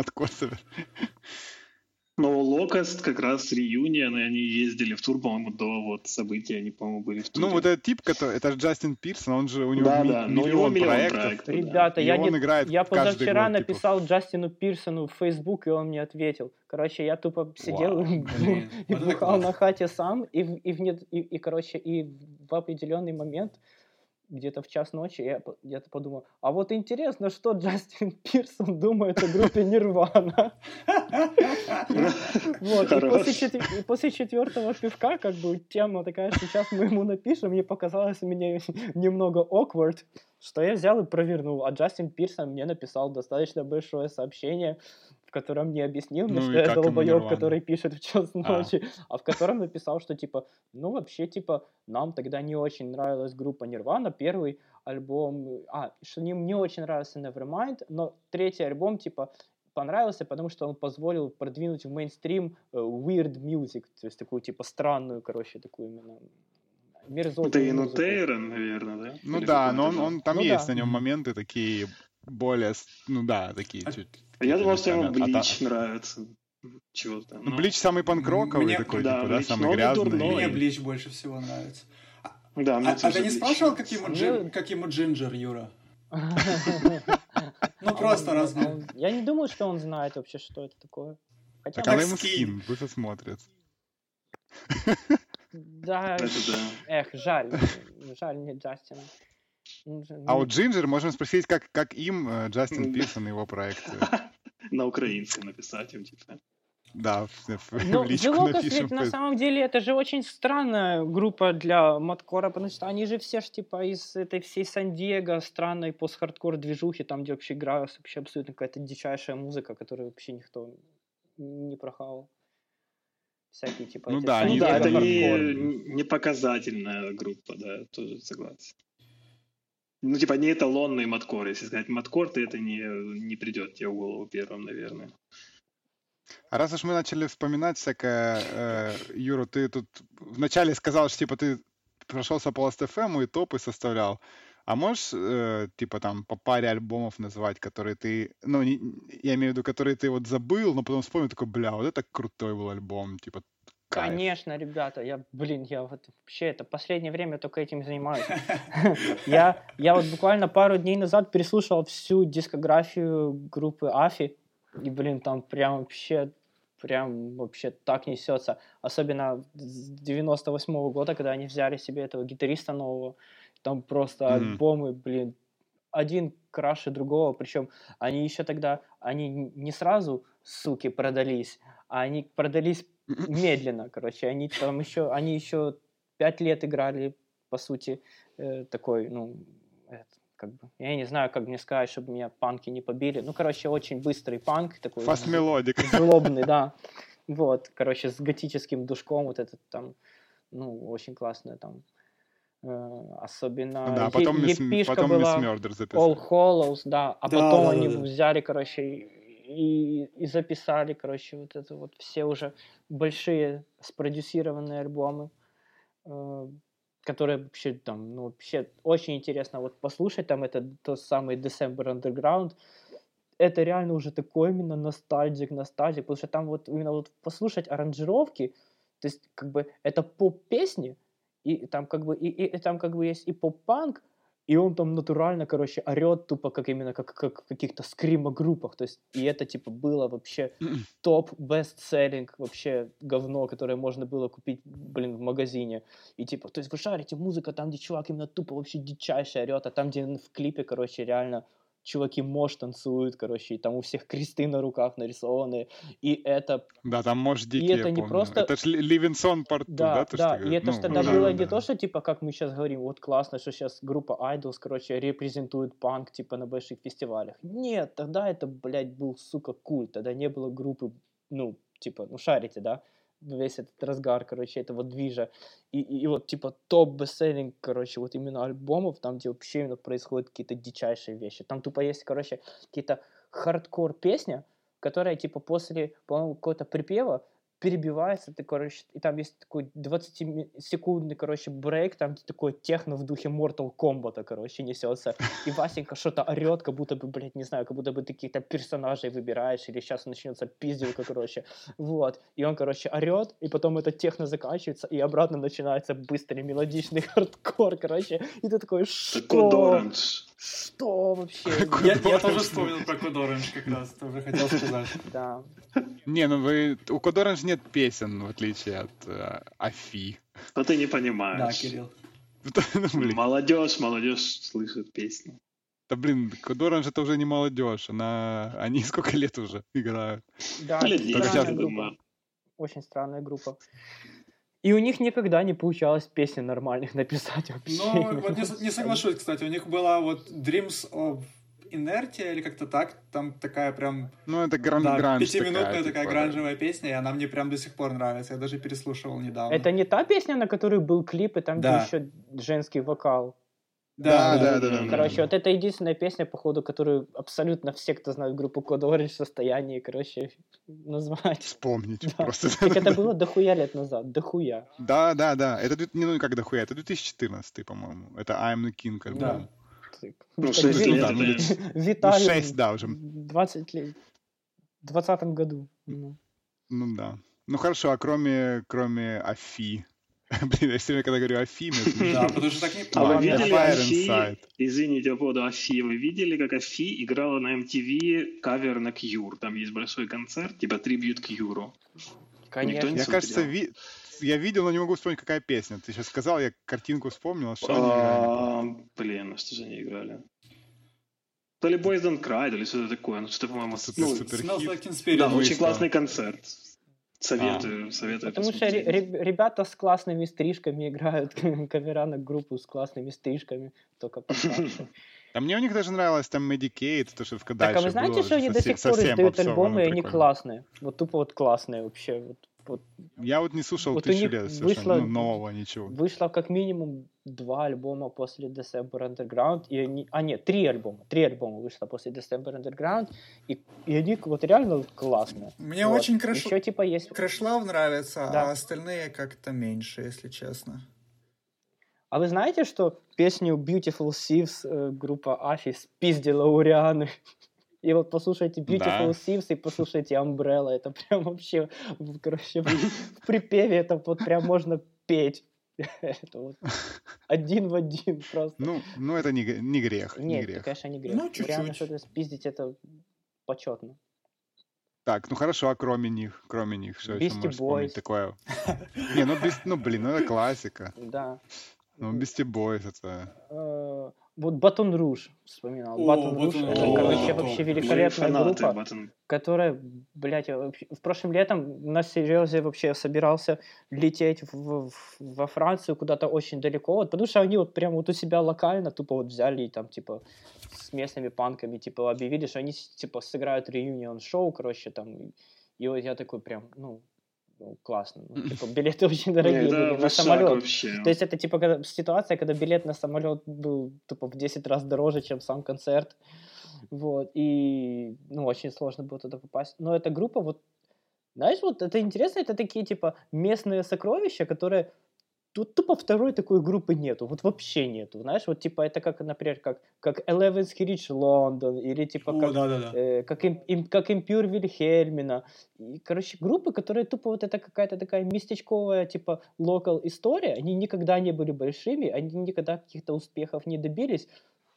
откосов. Локост как раз реюнион, и они ездили в тур, по-моему, до вот события, они, по-моему, были в туре. Ну, вот этот тип, который, это же Джастин Пирсон, он же, у него Да, ми- да, но у него миллион миллион проектов. проектов. да. Ребята, И я, он не- играет я позавчера год, типа. написал Джастину Пирсону в Facebook, и он мне ответил. Короче, я тупо сидел Вау. и, и бухал на хате сам, и, в- и, в нет- и, и, короче, и в определенный момент, где-то в час ночи, я где-то подумал, а вот интересно, что Джастин Пирсон думает о группе Нирвана. Вот, и после, четвертого пивка, как бы, тема такая, сейчас мы ему напишем, мне показалось мне немного awkward, что я взял и провернул. А Джастин Пирсон мне написал достаточно большое сообщение, в котором не объяснил мне, Ну что я долбоеб, который пишет в час А. ночи, а в котором написал, что типа, ну вообще, типа, нам тогда не очень нравилась группа Нирвана, первый альбом, а, что им не очень нравился Nevermind, но третий альбом, типа, понравился, потому что он позволил продвинуть в мейнстрим э, weird music, то есть такую, типа, странную, короче, такую именно мерзотную Это музыку. Инутейрон, наверное, да? Ну Или да, но он, там? он там Ну есть да. на нем моменты такие более, ну да, такие А- чуть. Я думал, что ему от- Блич нравится. Чего-то. Ну, Блич самый панкроковый Мне- такой, да, типа, да, Блич, самый он и грязный. дурной. Мне Блич больше всего нравится. Да, мне А, а ты не Блич спрашивал, как ему, Мне- Джин- как ему Джинджер, Юра? Ну, А просто он- раз. он- Я не думаю, что он знает вообще, что это такое. Хотя, Так она ему скин, пусть посмотрит. да, Это да. эх, жаль, жаль не Джастина. Ну, А ну, у Джинджер можно спросить, как, как им э, Джастин М. Пирсон и его проекты. На украинском написать им, типа. Да, в, в- Ну, в личку Locust напишем. ведь на самом деле это же очень странная группа для маткора, потому что они же все ж типа из этой всей Сан-Диего, странной пост-хардкор движухи, там где вообще играют вообще абсолютно какая-то дичайшая музыка, которую вообще никто не прохавал. Всякие типа Ну эти да, Ну они да, это не, не показательная группа, да, тоже согласен. Ну, типа, не эталонный маткор. Если сказать маткор, то это не, не придет тебе в голову первым, наверное. А раз уж мы начали вспоминать всякое, э, Юра, ты тут вначале сказал, что типа ты прошелся по Last.fm и топы составлял. А можешь, э, типа, там, по паре альбомов назвать, которые ты, ну, не- я имею в виду, которые ты вот забыл, но потом вспомнил, такой, бля, вот это крутой был альбом, типа, кайф. Конечно, ребята, я, блин, я вот вообще это последнее время только этим занимаюсь. Я, я вот буквально пару дней назад переслушал всю дискографию группы Афи, и, блин, там прям вообще, прям вообще так несется. Особенно с 98 года, когда они взяли себе этого гитариста нового, там просто Мгм. альбомы, блин, один краше другого, причем они еще тогда, они не сразу, суки, продались, а они продались медленно, короче, они там еще, они еще пять лет играли, по сути, э, такой, ну, это, как бы, я не знаю, как мне сказать, чтобы меня панки не побили, ну, короче, очень быстрый панк такой, Fast melodic. злобный, да, вот, короче, с готическим душком, вот этот там, ну, очень классная там, особенно Да, Е- потом Мисс потом Мисс была. All Hollows, да, а Да, потом да, они да, взяли, короче, и, и записали, короче, вот это вот все уже большие спродюсированные альбомы, э, которые вообще там, ну, вообще очень интересно вот послушать, там это тот самый December Underground, это реально уже такой именно ностальгик, ностальгик, потому что там вот именно вот послушать аранжировки, то есть как бы это поп-песни, и там как бы и, и- и там как бы есть и поп-панк, и он там натурально, короче, орет тупо как именно как, как в каких-то скримо-группах, то есть и это типа было вообще топ бестселлинг вообще говно, которое можно было купить, блин, в магазине. И типа, то есть вы шарите, музыка там, где чувак именно тупо вообще дичайше орет, а там, где в клипе, короче, реально чуваки мож танцуют, короче, и там у всех кресты на руках нарисованы, и это Да, там может дикий, это я не помню. просто- Это ж Ли- Ливинсон 2, да, да? ты да, что и это Ну, тогда да, было да. не то, что типа, как мы сейчас говорим, вот классно, что сейчас группа Idols, короче, репрезентует панк, типа, на больших фестивалях. Нет, тогда это, блядь, был, сука, культ, тогда не было группы, ну, типа, ну, шарите, да, весь этот разгар, короче, этого движа. И, и, и вот, типа, топ бестселлинг, короче, вот именно альбомов, там, где вообще именно происходят какие-то дичайшие вещи. Там тупо есть, короче, какие-то хардкор песня, которая, типа, после, по-моему, какого-то припева перебивается, ты, короче, и там есть такой 20-секундный, короче, брейк, там такой техно в духе Mortal Kombat, короче, несется, и Васенька что-то орет, как будто бы, блядь, не знаю, как будто бы ты каких-то персонажей выбираешь, или сейчас начнется пизделка, короче, вот, и он, короче, орет, и потом это техно заканчивается, и обратно начинается быстрый мелодичный хардкор, короче, и ты такой, что? Что вообще? Я, я тоже вспомнил про Orange как раз, тоже хотел сказать. Да. Не, ну вы... У Orange нет песен, в отличие от э, Афи. Но ты не понимаешь. Да, Кирилл. Ну, молодежь, молодежь слышит песни. Да блин, Orange это уже не молодежь, она... они сколько лет уже играют. Да, Лет странная 10, я группа. Очень странная группа. И у них никогда не получалось песни нормальных написать вообще. Ну, вот не, не соглашусь, кстати. У них была вот Dreams of Inertia или как-то так. Там такая прям Ну это гран да, гранж пятиминутная такая, типа, гранжевая песня, и она мне прям до сих пор нравится. Я даже переслушивал недавно. Это не та песня, на которой был клип, и там Да. был еще женский вокал. Да, да, да, да. Короче, вот это единственная песня, походу, которую абсолютно все, кто знает группу Code Orange, в состоянии, короче, назвать. Вспомнить Да. просто. Так это было дохуя лет назад, дохуя. Да, да, да. Это не ну как дохуя, это 2014, по-моему. Это I'm the King альбом. Да. Так, Ну, так шесть Ви- лет да, ну. Ну, Виталий 6, да, уже. 20 лет. В 20 году. Ну. Ну да. Ну хорошо, а кроме, кроме Афи? Блин, я все время, когда говорю Афи. Да, потому что так не А вы видели Афи? Извините по поводу Афи. Вы видели, как Афи играла на MTV кавер на Кьюр? Там есть большой концерт, типа трибют Кьюру. Конечно. не Я, кажется, ви- я видел, но не могу вспомнить, какая песня. Ты сейчас сказал, я картинку вспомнил, а что они играли? А, Блин, а что же они играли? То ли Boys Don't Cry, то ли что-то такое. Ну, что-то, по-моему, ну, да, очень классный концерт. Советую, советую Потому что ребята с классными стрижками играют кавера на группу с классными стрижками, только постарше. А мне у них даже нравилось там Medicaid, то, что в Так, дальше а вы знаете, было, что они до сих пор издают альбомы, и они прикольно. классные. Вот тупо вот классные вообще. Вот, вот Я вот не слушал Вот тысячу лет совершенно, вышло- ну, нового ничего. вышло как минимум два альбома после December Underground, и они... А, нет, три альбома. Три альбома вышло после December Underground, и, и они вот реально классные. Мне Вот. очень Crash, Еще типа есть... Crash Love нравится, Да. а остальные как-то меньше, если честно. А вы знаете, что песню Beautiful Thieves э, группа Афи спиздила у Рианы? И вот послушайте Beautiful Да. И послушайте Umbrella. Это прям вообще, короче, в припеве это вот прям можно петь. Это вот один в один просто. Ну, ну это не, не грех, не Нет, это, грех. конечно, не грех. Ну, чуть-чуть. Реально что-то спиздить, это почетно. Так, ну хорошо, а кроме них, кроме них, что еще Beastie можешь вспомнить Boys. такое? Не, ну, без, ну блин, ну это классика. Да. Ну, Beastie Boys это... Вот Батон Руж вспоминал. О, Батон Руж это, короче, вообще великолепная фанаты группа. Button. которая, блядь, в прошлом летом на серьезе вообще собирался лететь в- в- во Францию куда-то очень далеко, вот, потому что они вот прям вот у себя локально тупо вот взяли и там типа с местными панками типа объявили, что они типа сыграют реюнион шоу, короче, там, и вот я такой прям, ну, ну, классно, ну, типа билеты очень дорогие были на самолет. вообще. То есть это типа когда, ситуация, когда билет на самолет был тупо в 10 раз дороже, чем сам концерт. Вот. И ну, очень сложно было туда попасть. Но эта группа, вот, знаешь, вот это интересно, это такие типа местные сокровища, которые тут тупо второй такой группы нету, вот вообще нету, знаешь, вот типа это как, например, как, как Eleven's Reach London, или типа О, как, да-да-да. э, как, им, им- как Impure Вильхельмина. И, короче, группы, которые тупо вот это какая-то такая местечковая, типа, локал история, они никогда не были большими, они никогда каких-то успехов не добились,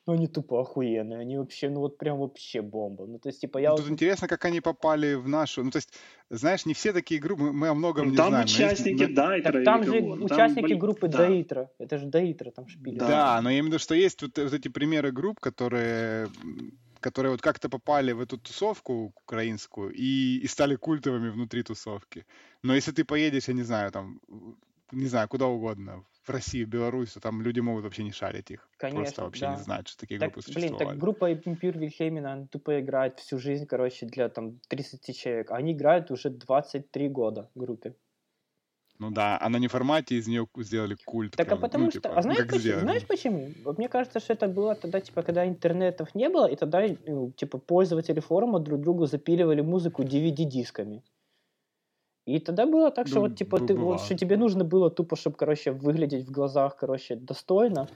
но они тупо охуенные, они вообще, ну вот прям вообще бомба. Ну, то есть, типа, я Ну, вот... Тут интересно, как они попали в нашу... Ну, то есть, знаешь, не все такие группы, мы, о многом не Там знаем. но есть- участники но- Дайтера Так там же? Там, участники группы да. Даитра, это же Даитра там шпили. Да. Да, но я имею в виду, что есть вот, вот эти примеры групп, которые, которые вот как-то попали в эту тусовку украинскую и, и стали культовыми внутри тусовки. Но если ты поедешь, я не знаю, там, не знаю, куда угодно, в Россию, в Беларусь, то там люди могут вообще не шарить их. Просто Конечно, вообще да. не знать, что такие Так, группы блин, существовали. так группа Impure Вильхельмина, она тупо играет всю жизнь, короче, для там 30 человек. Они играют уже 23 года в группе. Ну да, а на неформате из нее сделали культ. Так а прям, потому ну, что, типа, а ну, знаешь как почему? сделали. Знаешь почему? Мне кажется, что это было тогда, типа, когда интернетов не было, и тогда, ну, типа, пользователи форума друг другу запиливали музыку DVD-дисками. И тогда было так, что Ну, вот, типа, ты, вот, что тебе нужно было тупо, чтобы, короче, выглядеть в глазах, короче, достойно.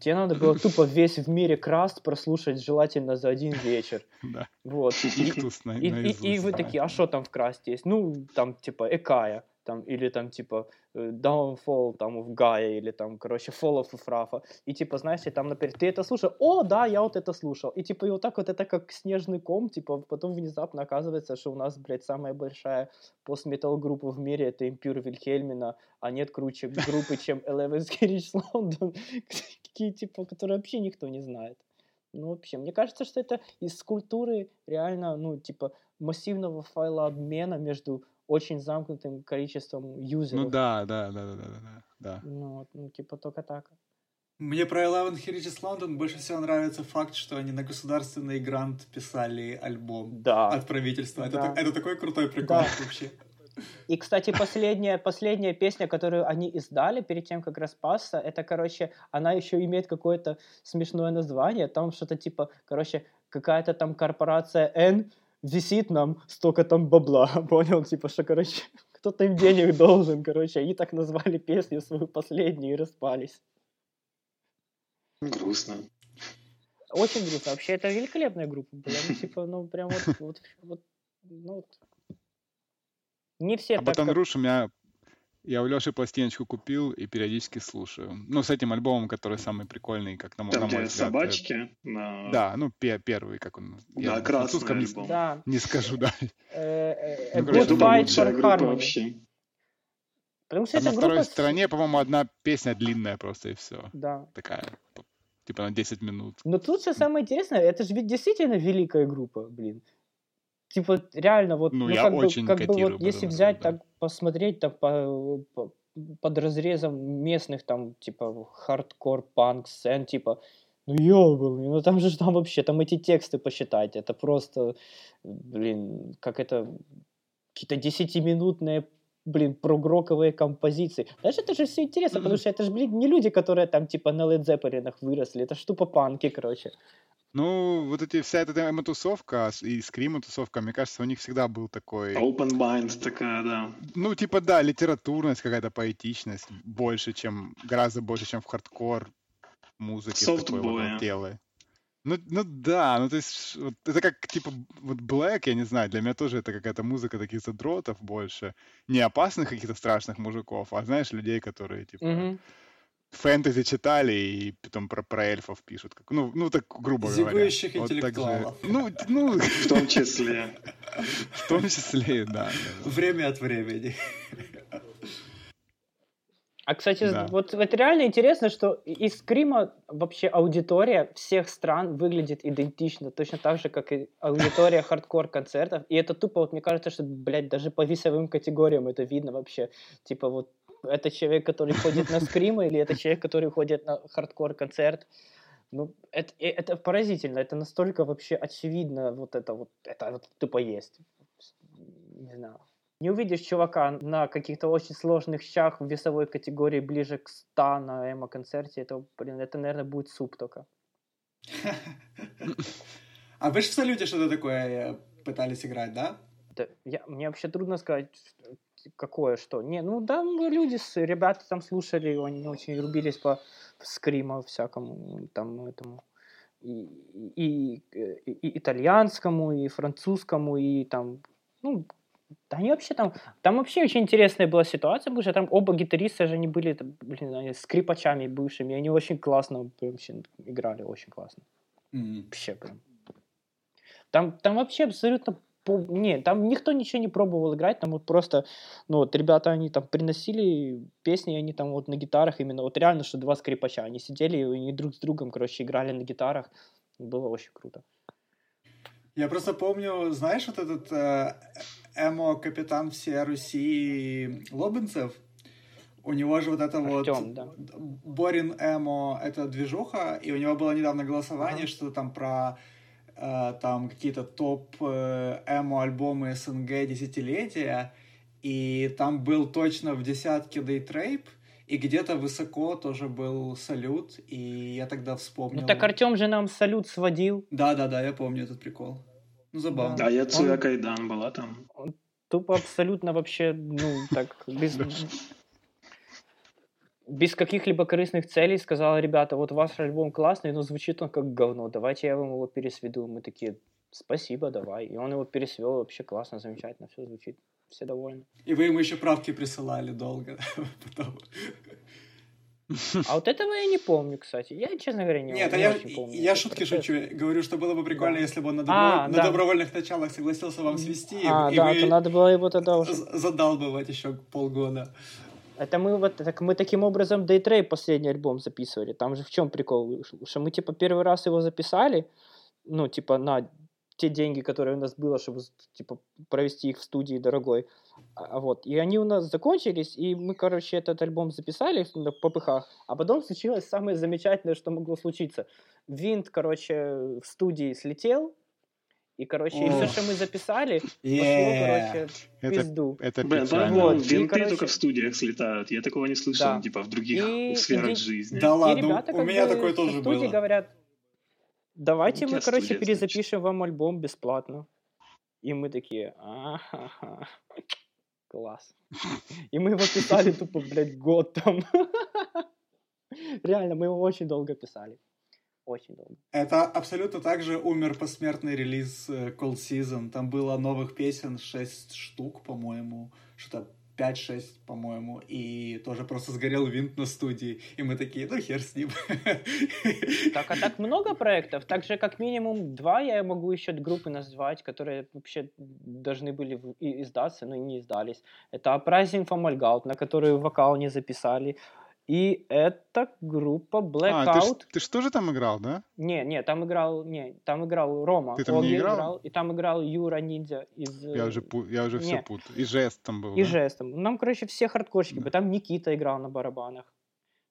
Тебе надо было тупо весь в мире краст прослушать, желательно за один вечер. Да. Вот. И, вы такие, а что там в красте есть? Ну, там, типа, Экая, там, или там, типа, э, Downfall, там, в Гая, или там, короче, Fall of Ефрафа. И, типа, знаешь, и там, например, ты это слушал, о, да, я вот это слушал. И, типа, и вот так вот это как снежный ком, типа, потом внезапно оказывается, что у нас, блядь, самая большая постметал группа в мире, это Impure Вильхельмина, а нет круче группы, чем Eleven Carriage London, какие, типа, которые вообще никто не знает. Ну, вообще, мне кажется, что это из культуры реально, ну, типа, массивного файла обмена между очень замкнутым количеством юзеров. Ну да, да, да, да, да, да, да. Ну, вот, ну, типа, только так. Мне про Eleven Heritage London больше всего нравится факт, что они на государственный грант писали альбом Да. от правительства. Это, Да. так- это такой крутой прикол Да. вообще. И, кстати, последняя, последняя песня, которую они издали перед тем, как распасться, это, короче, она еще имеет какое-то смешное название. Там что-то типа, короче, какая-то там корпорация N висит нам столько там бабла. Понял? Типа, что, короче, кто-то им денег должен, короче. Они так назвали песню свою последнюю и распались. Грустно. Очень грустно. Вообще, это великолепная группа была. Ну, типа, ну, прям вот, вот, вот, ну, вот. Не все А так, как- Батангруш у меня... Я у Леши пластиночку купил и периодически слушаю. Ну, с этим альбомом, который самый прикольный, как на, Там, на мой взгляд. собачки. на- э, Да, ну, пе- первый, как он... я Да, на красный французском не, альбом. Да. не скажу, да. Э, э, Ну, Good Fight for Harmony. вообще. Потому что А на второй группа... стороне, по-моему, одна песня длинная просто и все. Да. Такая, типа на 10 минут. Но тут же самое интересное, это же ведь действительно великая группа, блин. Типа, реально, вот, Ну, ну, я как, бы, очень как бы вот, если взять, да. так посмотреть, так по, по- под разрезом местных, там, типа, хардкор, панк, сцен, типа, ну, ёбаный, ну, там же там вообще, там эти тексты посчитать, это просто, блин, как это, какие-то десятиминутные блин, прогроковые композиции. Знаешь, это же все интересно, потому что это же, блин, не люди, которые там, типа, на Led Zeppelin выросли, это ж тупо панки, короче. Ну, вот эти вся эта эмо-тусовка и скрим-тусовка, мне кажется, у них всегда был такой... Open mind такая, да. Ну, типа, да, литературность, какая-то поэтичность больше, чем, гораздо больше, чем в хардкор музыке с такой вот Софтбоя. Ну, ну да, ну то есть вот это как типа вот Black, я не знаю, для меня тоже это какая-то музыка таких задротов больше, не опасных каких-то страшных мужиков, а знаешь людей, которые типа Мгм. фэнтези читали и потом про, про эльфов пишут, как, ну, ну так грубо говоря. Зигующих Вот же. интеллектуалов. Ну, ну, В том числе. в том числе, да. Время от времени. А, кстати, Да. вот это реально интересно, что из Скрима вообще аудитория всех стран выглядит идентично, точно так же, как и аудитория хардкор-концертов. И это тупо, вот мне кажется, что, блядь, даже по весовым категориям это видно вообще. Типа вот это человек, который ходит на Скрима, или это человек, который ходит на хардкор-концерт. Ну, это, это поразительно, это настолько вообще очевидно, вот это вот, это вот тупо есть. Не знаю. Не увидишь чувака на каких-то очень сложных щах в весовой категории ближе к 100 на эмо-концерте, это, блин, это, наверное, будет суп только. А вы же в салюте что-то такое э, пытались играть, да? Это- я, мне вообще трудно сказать, какое что. Не, ну да, люди, ребята там слушали, они очень рубились по скриму всякому, там, этому, и, и, и- и итальянскому, и французскому, и там, ну, да они вообще там, там вообще очень интересная была ситуация, потому что там оба гитариста же они были, там, блин, они скрипачами бывшими, они очень классно вообще играли, очень классно. М. Вообще прям. Там, там вообще абсолютно... Не, там никто ничего не пробовал играть, там вот просто, ну вот ребята, они там приносили песни, они там вот на гитарах именно, вот реально, что два скрипача, они сидели, и они друг с другом, короче, играли на гитарах, было очень круто. Я просто помню, знаешь, вот этот э, эмо-капитан всей Руси Лобинцев? У него же вот это вот... Артём, да. Борин эмо — это движуха, и у него было недавно голосование, Ага. что там про э, там какие-то топ э, эмо-альбомы СНГ десятилетия, и там был точно в десятке Дейтрейп, и где-то высоко тоже был салют, и я тогда вспомнил. Ну так Артем же нам салют сводил. Да-да-да, я помню этот прикол. Ну, забавно. А я Он- Цуя Кайдан была там. тупо абсолютно вообще, ну, так, без, без каких-либо корыстных целей сказала, ребята, вот ваш альбом классный, но звучит он как говно, давайте я вам его пересведу. Мы такие, спасибо, давай. И он его пересвел, вообще классно, замечательно, все звучит, все довольны. И вы ему еще правки присылали долго потом. А вот этого я не помню, кстати. Я, честно говоря, не, Нет, не я, очень помню. я шутки процесс. шучу. Говорю, что было бы прикольно, Да. если бы он на, А, добро- на да. добровольных началах согласился вам свести, А, и да, вы то надо было его тогда уже... з- задалбывать еще полгода. Это мы вот так мы таким образом Daytrade последний альбом записывали. Там же в чем прикол? Что мы типа первый раз его записали, ну типа на те деньги, которые у нас было, чтобы типа провести их в студии дорогой. А а вот и они у нас закончились, и мы, короче, этот альбом записали в попыхах, а потом случилось самое замечательное, что могло случиться. Винт, короче, в студии слетел, и, короче, и все, что мы записали, пошло, Е. короче, в Это, пизду. это Блин, печально. по-моему, Вот, и, винты короче- только в студиях слетают. Я такого не слышал, Да. типа, в других И- сферах и- жизни. Да И ладно, ребята у меня бы такое тоже было. говорят, давайте мы, короче, студия, перезапишем вам альбом бесплатно. И мы такие, ага, класс. И мы его писали тупо, блядь, год там. Реально, мы его очень долго писали. Очень долго. Это абсолютно так же умер посмертный релиз э, Cold Season. Там было новых песен 6 штук, по-моему. Что-то 5-6, по-моему. И тоже просто сгорел винт на студии. И мы такие, ну хер с ним. Так, а так много проектов? Так же, как минимум два я могу еще группы назвать, которые вообще должны были издаться, но не издались. Это Uprising from Malgout, на которую вокал не записали. И это группа А, ты, Blackout. ты ж тоже там играл, да? Не, не, там играл, не, там играл Рома. Ты там не Оги играл? И там играл Юра Ниндзя из... Я э, уже, пу- я уже все путаю. И жест там был, И да? жестом. Нам, короче, все хардкорщики. Да. Там Никита играл на барабанах.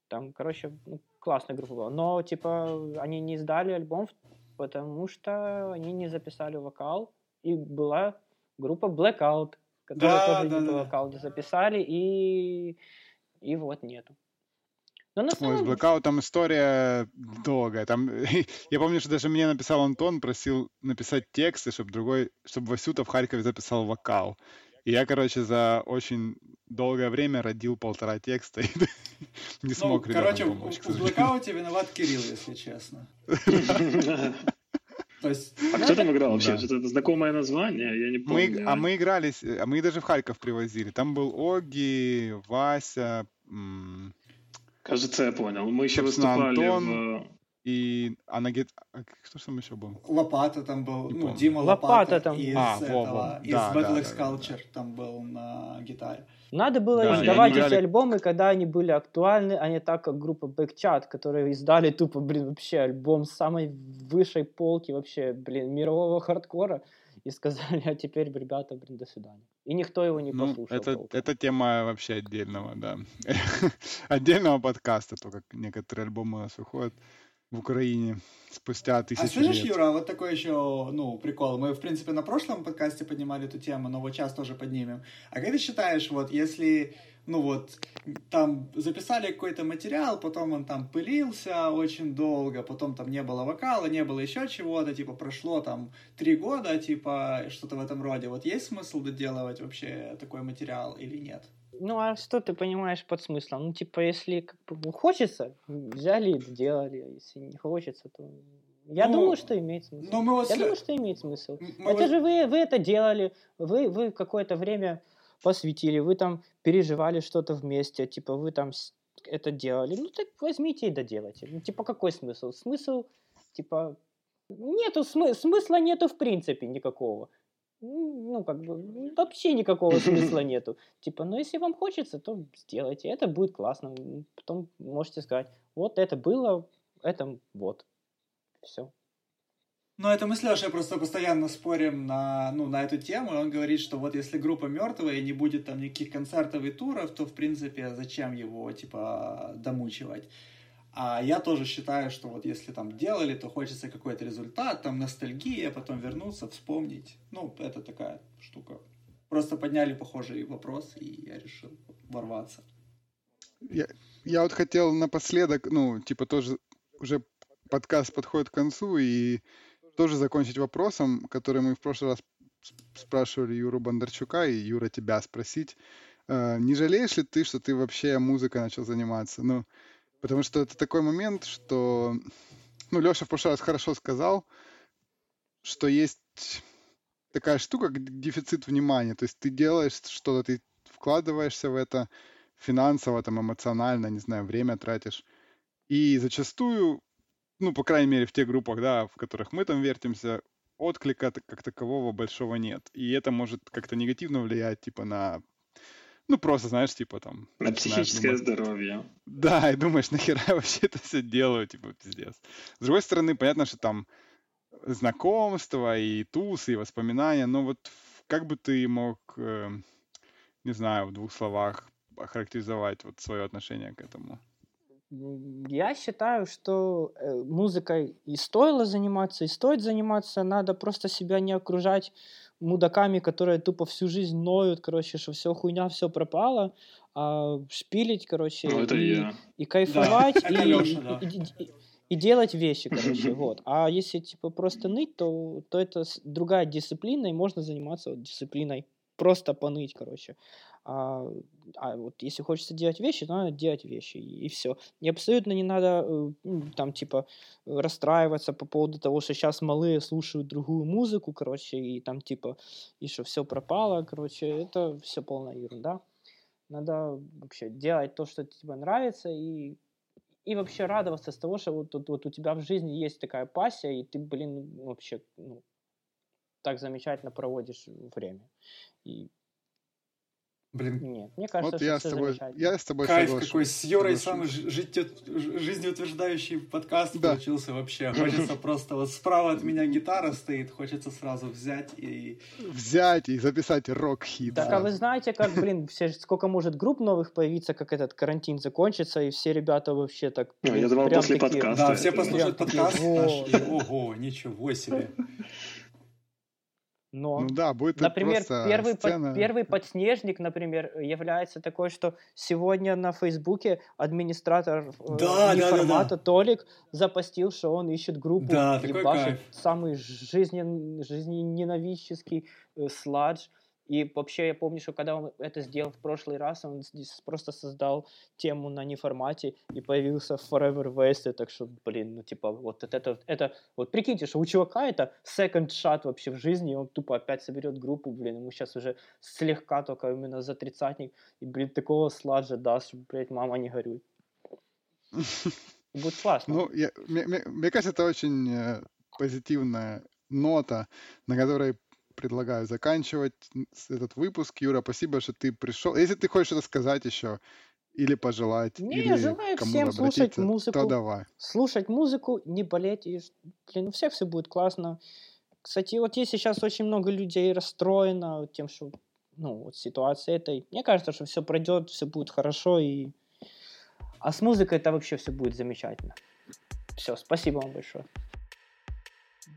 Там, короче, ну, классная группа была. Но, типа, они не издали альбом, потому что они не записали вокал. И была группа Blackout, которая Да, тоже да, не да. вокал не записали. И... И вот нету. Но на Ой, с самом там история долгая. Там, я помню, что даже мне написал Антон, просил написать тексты, чтобы другой, чтобы Васюта в Харькове записал вокал. И я, короче, за очень долгое время родил полтора текста и не Ну, смог ребятам короче, в помочь, в сожалению. блэкауте виноват Кирилл, если честно. Есть, А кто там играл вообще? Да. Что-то знакомое название? Я не Мы, помню. а мы играли, с- а мы даже в Харьков привозили. Там был Оги, Вася, м, Кажется, я понял. Мы еще Собственно, выступали Антон. в... и а на гит... а кто ж там еще был? Лопата там был, Не ну, помню. Дима Лопата Лопата, там. из А, во, этого, во. из Да, Battle да, X да, да. Culture там был на гитаре. Надо было Да, издавать эти играли- альбомы, когда они были актуальны, а не так, как группа Backchat, которые издали тупо, блин, вообще альбом с самой высшей полки вообще, блин, мирового хардкора, и сказали, а теперь, ребята, блин, до свидания. И никто его не Ну, послушал. это, толком. это тема вообще отдельного, да. Отдельного подкаста, то, как некоторые альбомы у нас выходят в Украине спустя А тысячи слышишь, лет. Юра, вот такой еще, ну, прикол. Мы, в принципе, на прошлом подкасте поднимали эту тему, но вот сейчас тоже поднимем. А как ты считаешь, вот, если, ну, вот, там записали какой-то материал, потом он там пылился очень долго, потом там не было вокала, не было еще чего-то, типа, прошло там три года, типа, что-то в этом роде. Вот есть смысл доделывать вообще такой материал или нет? Ну, а что ты понимаешь под смыслом? Ну, типа, если как бы, ну, хочется, взяли и сделали, а если не хочется, то... Я Ну, думаю, что имеет смысл. Ну, мы вот... Я думаю, что имеет смысл. мы Это вот- же вы, вы это делали, вы, вы какое-то время посвятили, вы там переживали что-то вместе, типа вы там это делали. Ну так возьмите и доделайте. Ну, типа какой смысл? Смысл, типа, нету смы- смысла нету в принципе никакого. Ну, как бы, вообще никакого смысла нету. Типа, ну, если вам хочется, то сделайте. Это будет классно. Потом можете сказать, вот это было, это вот. Все. Ну, это мы с Лешей просто постоянно спорим на, ну, на эту тему, и он говорит, что вот если группа мертвая и не будет там никаких концертов и туров, то, в принципе, зачем его, типа, домучивать? А я тоже считаю, что вот если там делали, то хочется какой-то результат, там ностальгия, потом вернуться, вспомнить. Ну, это такая штука. Просто подняли похожий вопрос, и я решил ворваться. Я, я вот хотел напоследок, ну, типа тоже уже подкаст подходит к концу, и тоже закончить вопросом, который мы в прошлый раз спрашивали Юру Бондарчука, и Юра тебя спросить, э, не жалеешь ли ты, что ты вообще музыкой начал заниматься? Ну, потому что это такой момент, что, ну, Леша в прошлый раз хорошо сказал, что есть такая штука, как дефицит внимания. То есть ты делаешь что-то, ты вкладываешься в это финансово, там, эмоционально, не знаю, время тратишь. И зачастую, ну, по крайней мере, в тех группах, да, в которых мы там вертимся, отклика как такового большого нет. И это может как-то негативно влиять, типа, на ну, просто, знаешь, типа там... На психическое думать, здоровье. Да, и думаешь, нахера я вообще это все делаю, типа, пиздец. С другой стороны, понятно, что там знакомства и тусы, и воспоминания, но вот как бы ты мог, э, не знаю, в двух словах охарактеризовать вот свое отношение к этому? Я считаю, что э, музыкой и стоило заниматься, и стоит заниматься. Надо просто себя не окружать мудаками, которые тупо всю жизнь ноют, короче, что все хуйня, все пропало, а шпилить, короче, ну, это и, я. и кайфовать, да. и, Леша, да. и, и, и делать вещи, короче, вот. А если, типа, просто ныть, то, то это другая дисциплина, и можно заниматься вот, дисциплиной. Просто поныть, короче. А, а вот если хочется делать вещи, то надо делать вещи, и, и все. И абсолютно не надо э, там, типа, расстраиваться по поводу того, что сейчас малые слушают другую музыку, короче, и там, типа, и что все пропало, короче, это все полная ерунда. Надо вообще делать то, что тебе нравится, и и вообще радоваться с того, что вот, вот, вот у тебя в жизни есть такая пассия, и ты, блин, вообще ну, так замечательно проводишь время. И Блин. Нет, мне кажется, вот что я все с тобой. Я с тобой Кайф соглашусь. какой, с Юрой самый жизнеутверждающий подкаст да. получился вообще. Хочется просто, вот справа от меня гитара стоит, хочется сразу взять и... Взять и записать рок-хит. Так, а вы знаете, как, блин, все, сколько может групп новых появиться, как этот карантин закончится, и все ребята вообще так... Ну, я думал, после такие, подкаста. Да, все послушают подкаст. Ого, ничего себе. Но, ну да, будет например, первый, сцена... под, первый подснежник, например, является такой, что сегодня на Фейсбуке администратор э, да, неформата да, да, да. Толик запостил, что он ищет группу, да, ебашит самый жизнен, жизнененавистский э, сладж. И вообще я помню, что когда он это сделал в прошлый раз, он здесь просто создал тему на неформате и появился в Forever West, так что, блин, ну типа вот это, это, вот прикиньте, что у чувака это second shot вообще в жизни, и он тупо опять соберет группу, блин, ему сейчас уже слегка только именно за тридцатник, и, блин, такого сладжа даст, что, блядь, мама не горюй. Будет классно. Ну, я, мне, мне, мне кажется, это очень э, позитивная нота, на которой предлагаю заканчивать этот выпуск. Юра, спасибо, что ты пришел. Если ты хочешь что-то сказать еще, или пожелать, не, или желаю всем слушать музыку, то давай. Слушать музыку, не болеть, и, блин, у всех все будет классно. Кстати, вот если сейчас очень много людей расстроено тем, что, ну, вот ситуация этой, мне кажется, что все пройдет, все будет хорошо, и... А с музыкой это вообще все будет замечательно. Все, спасибо вам большое.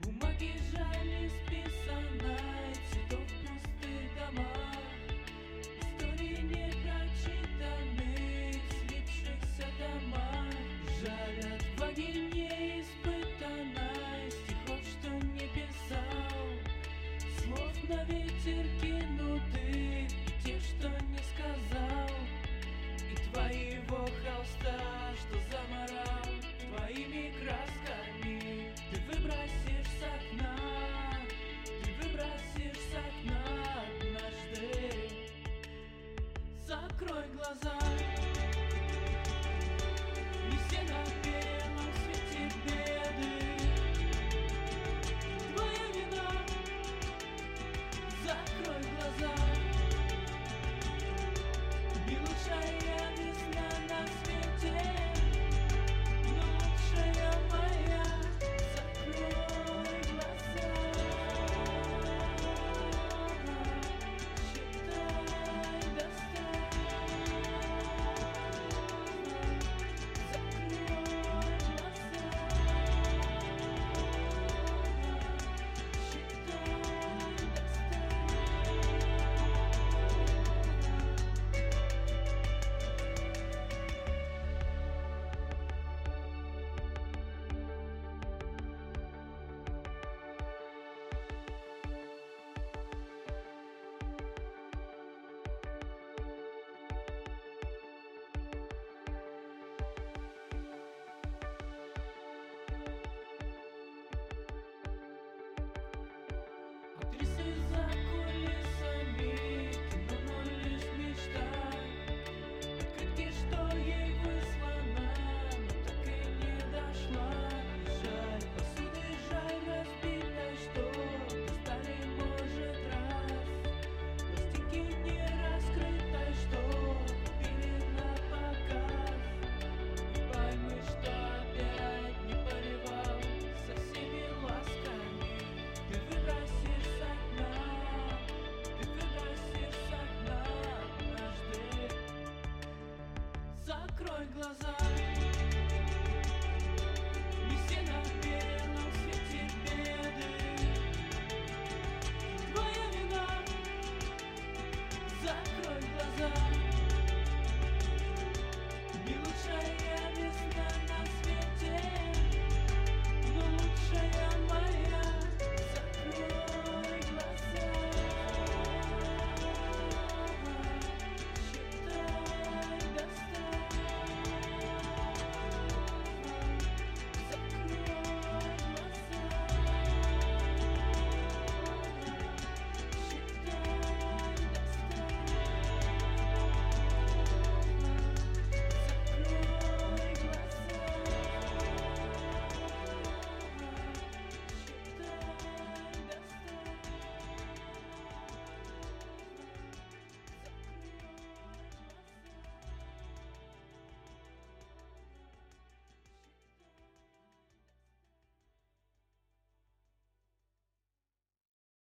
Бумаги Cause I глазах.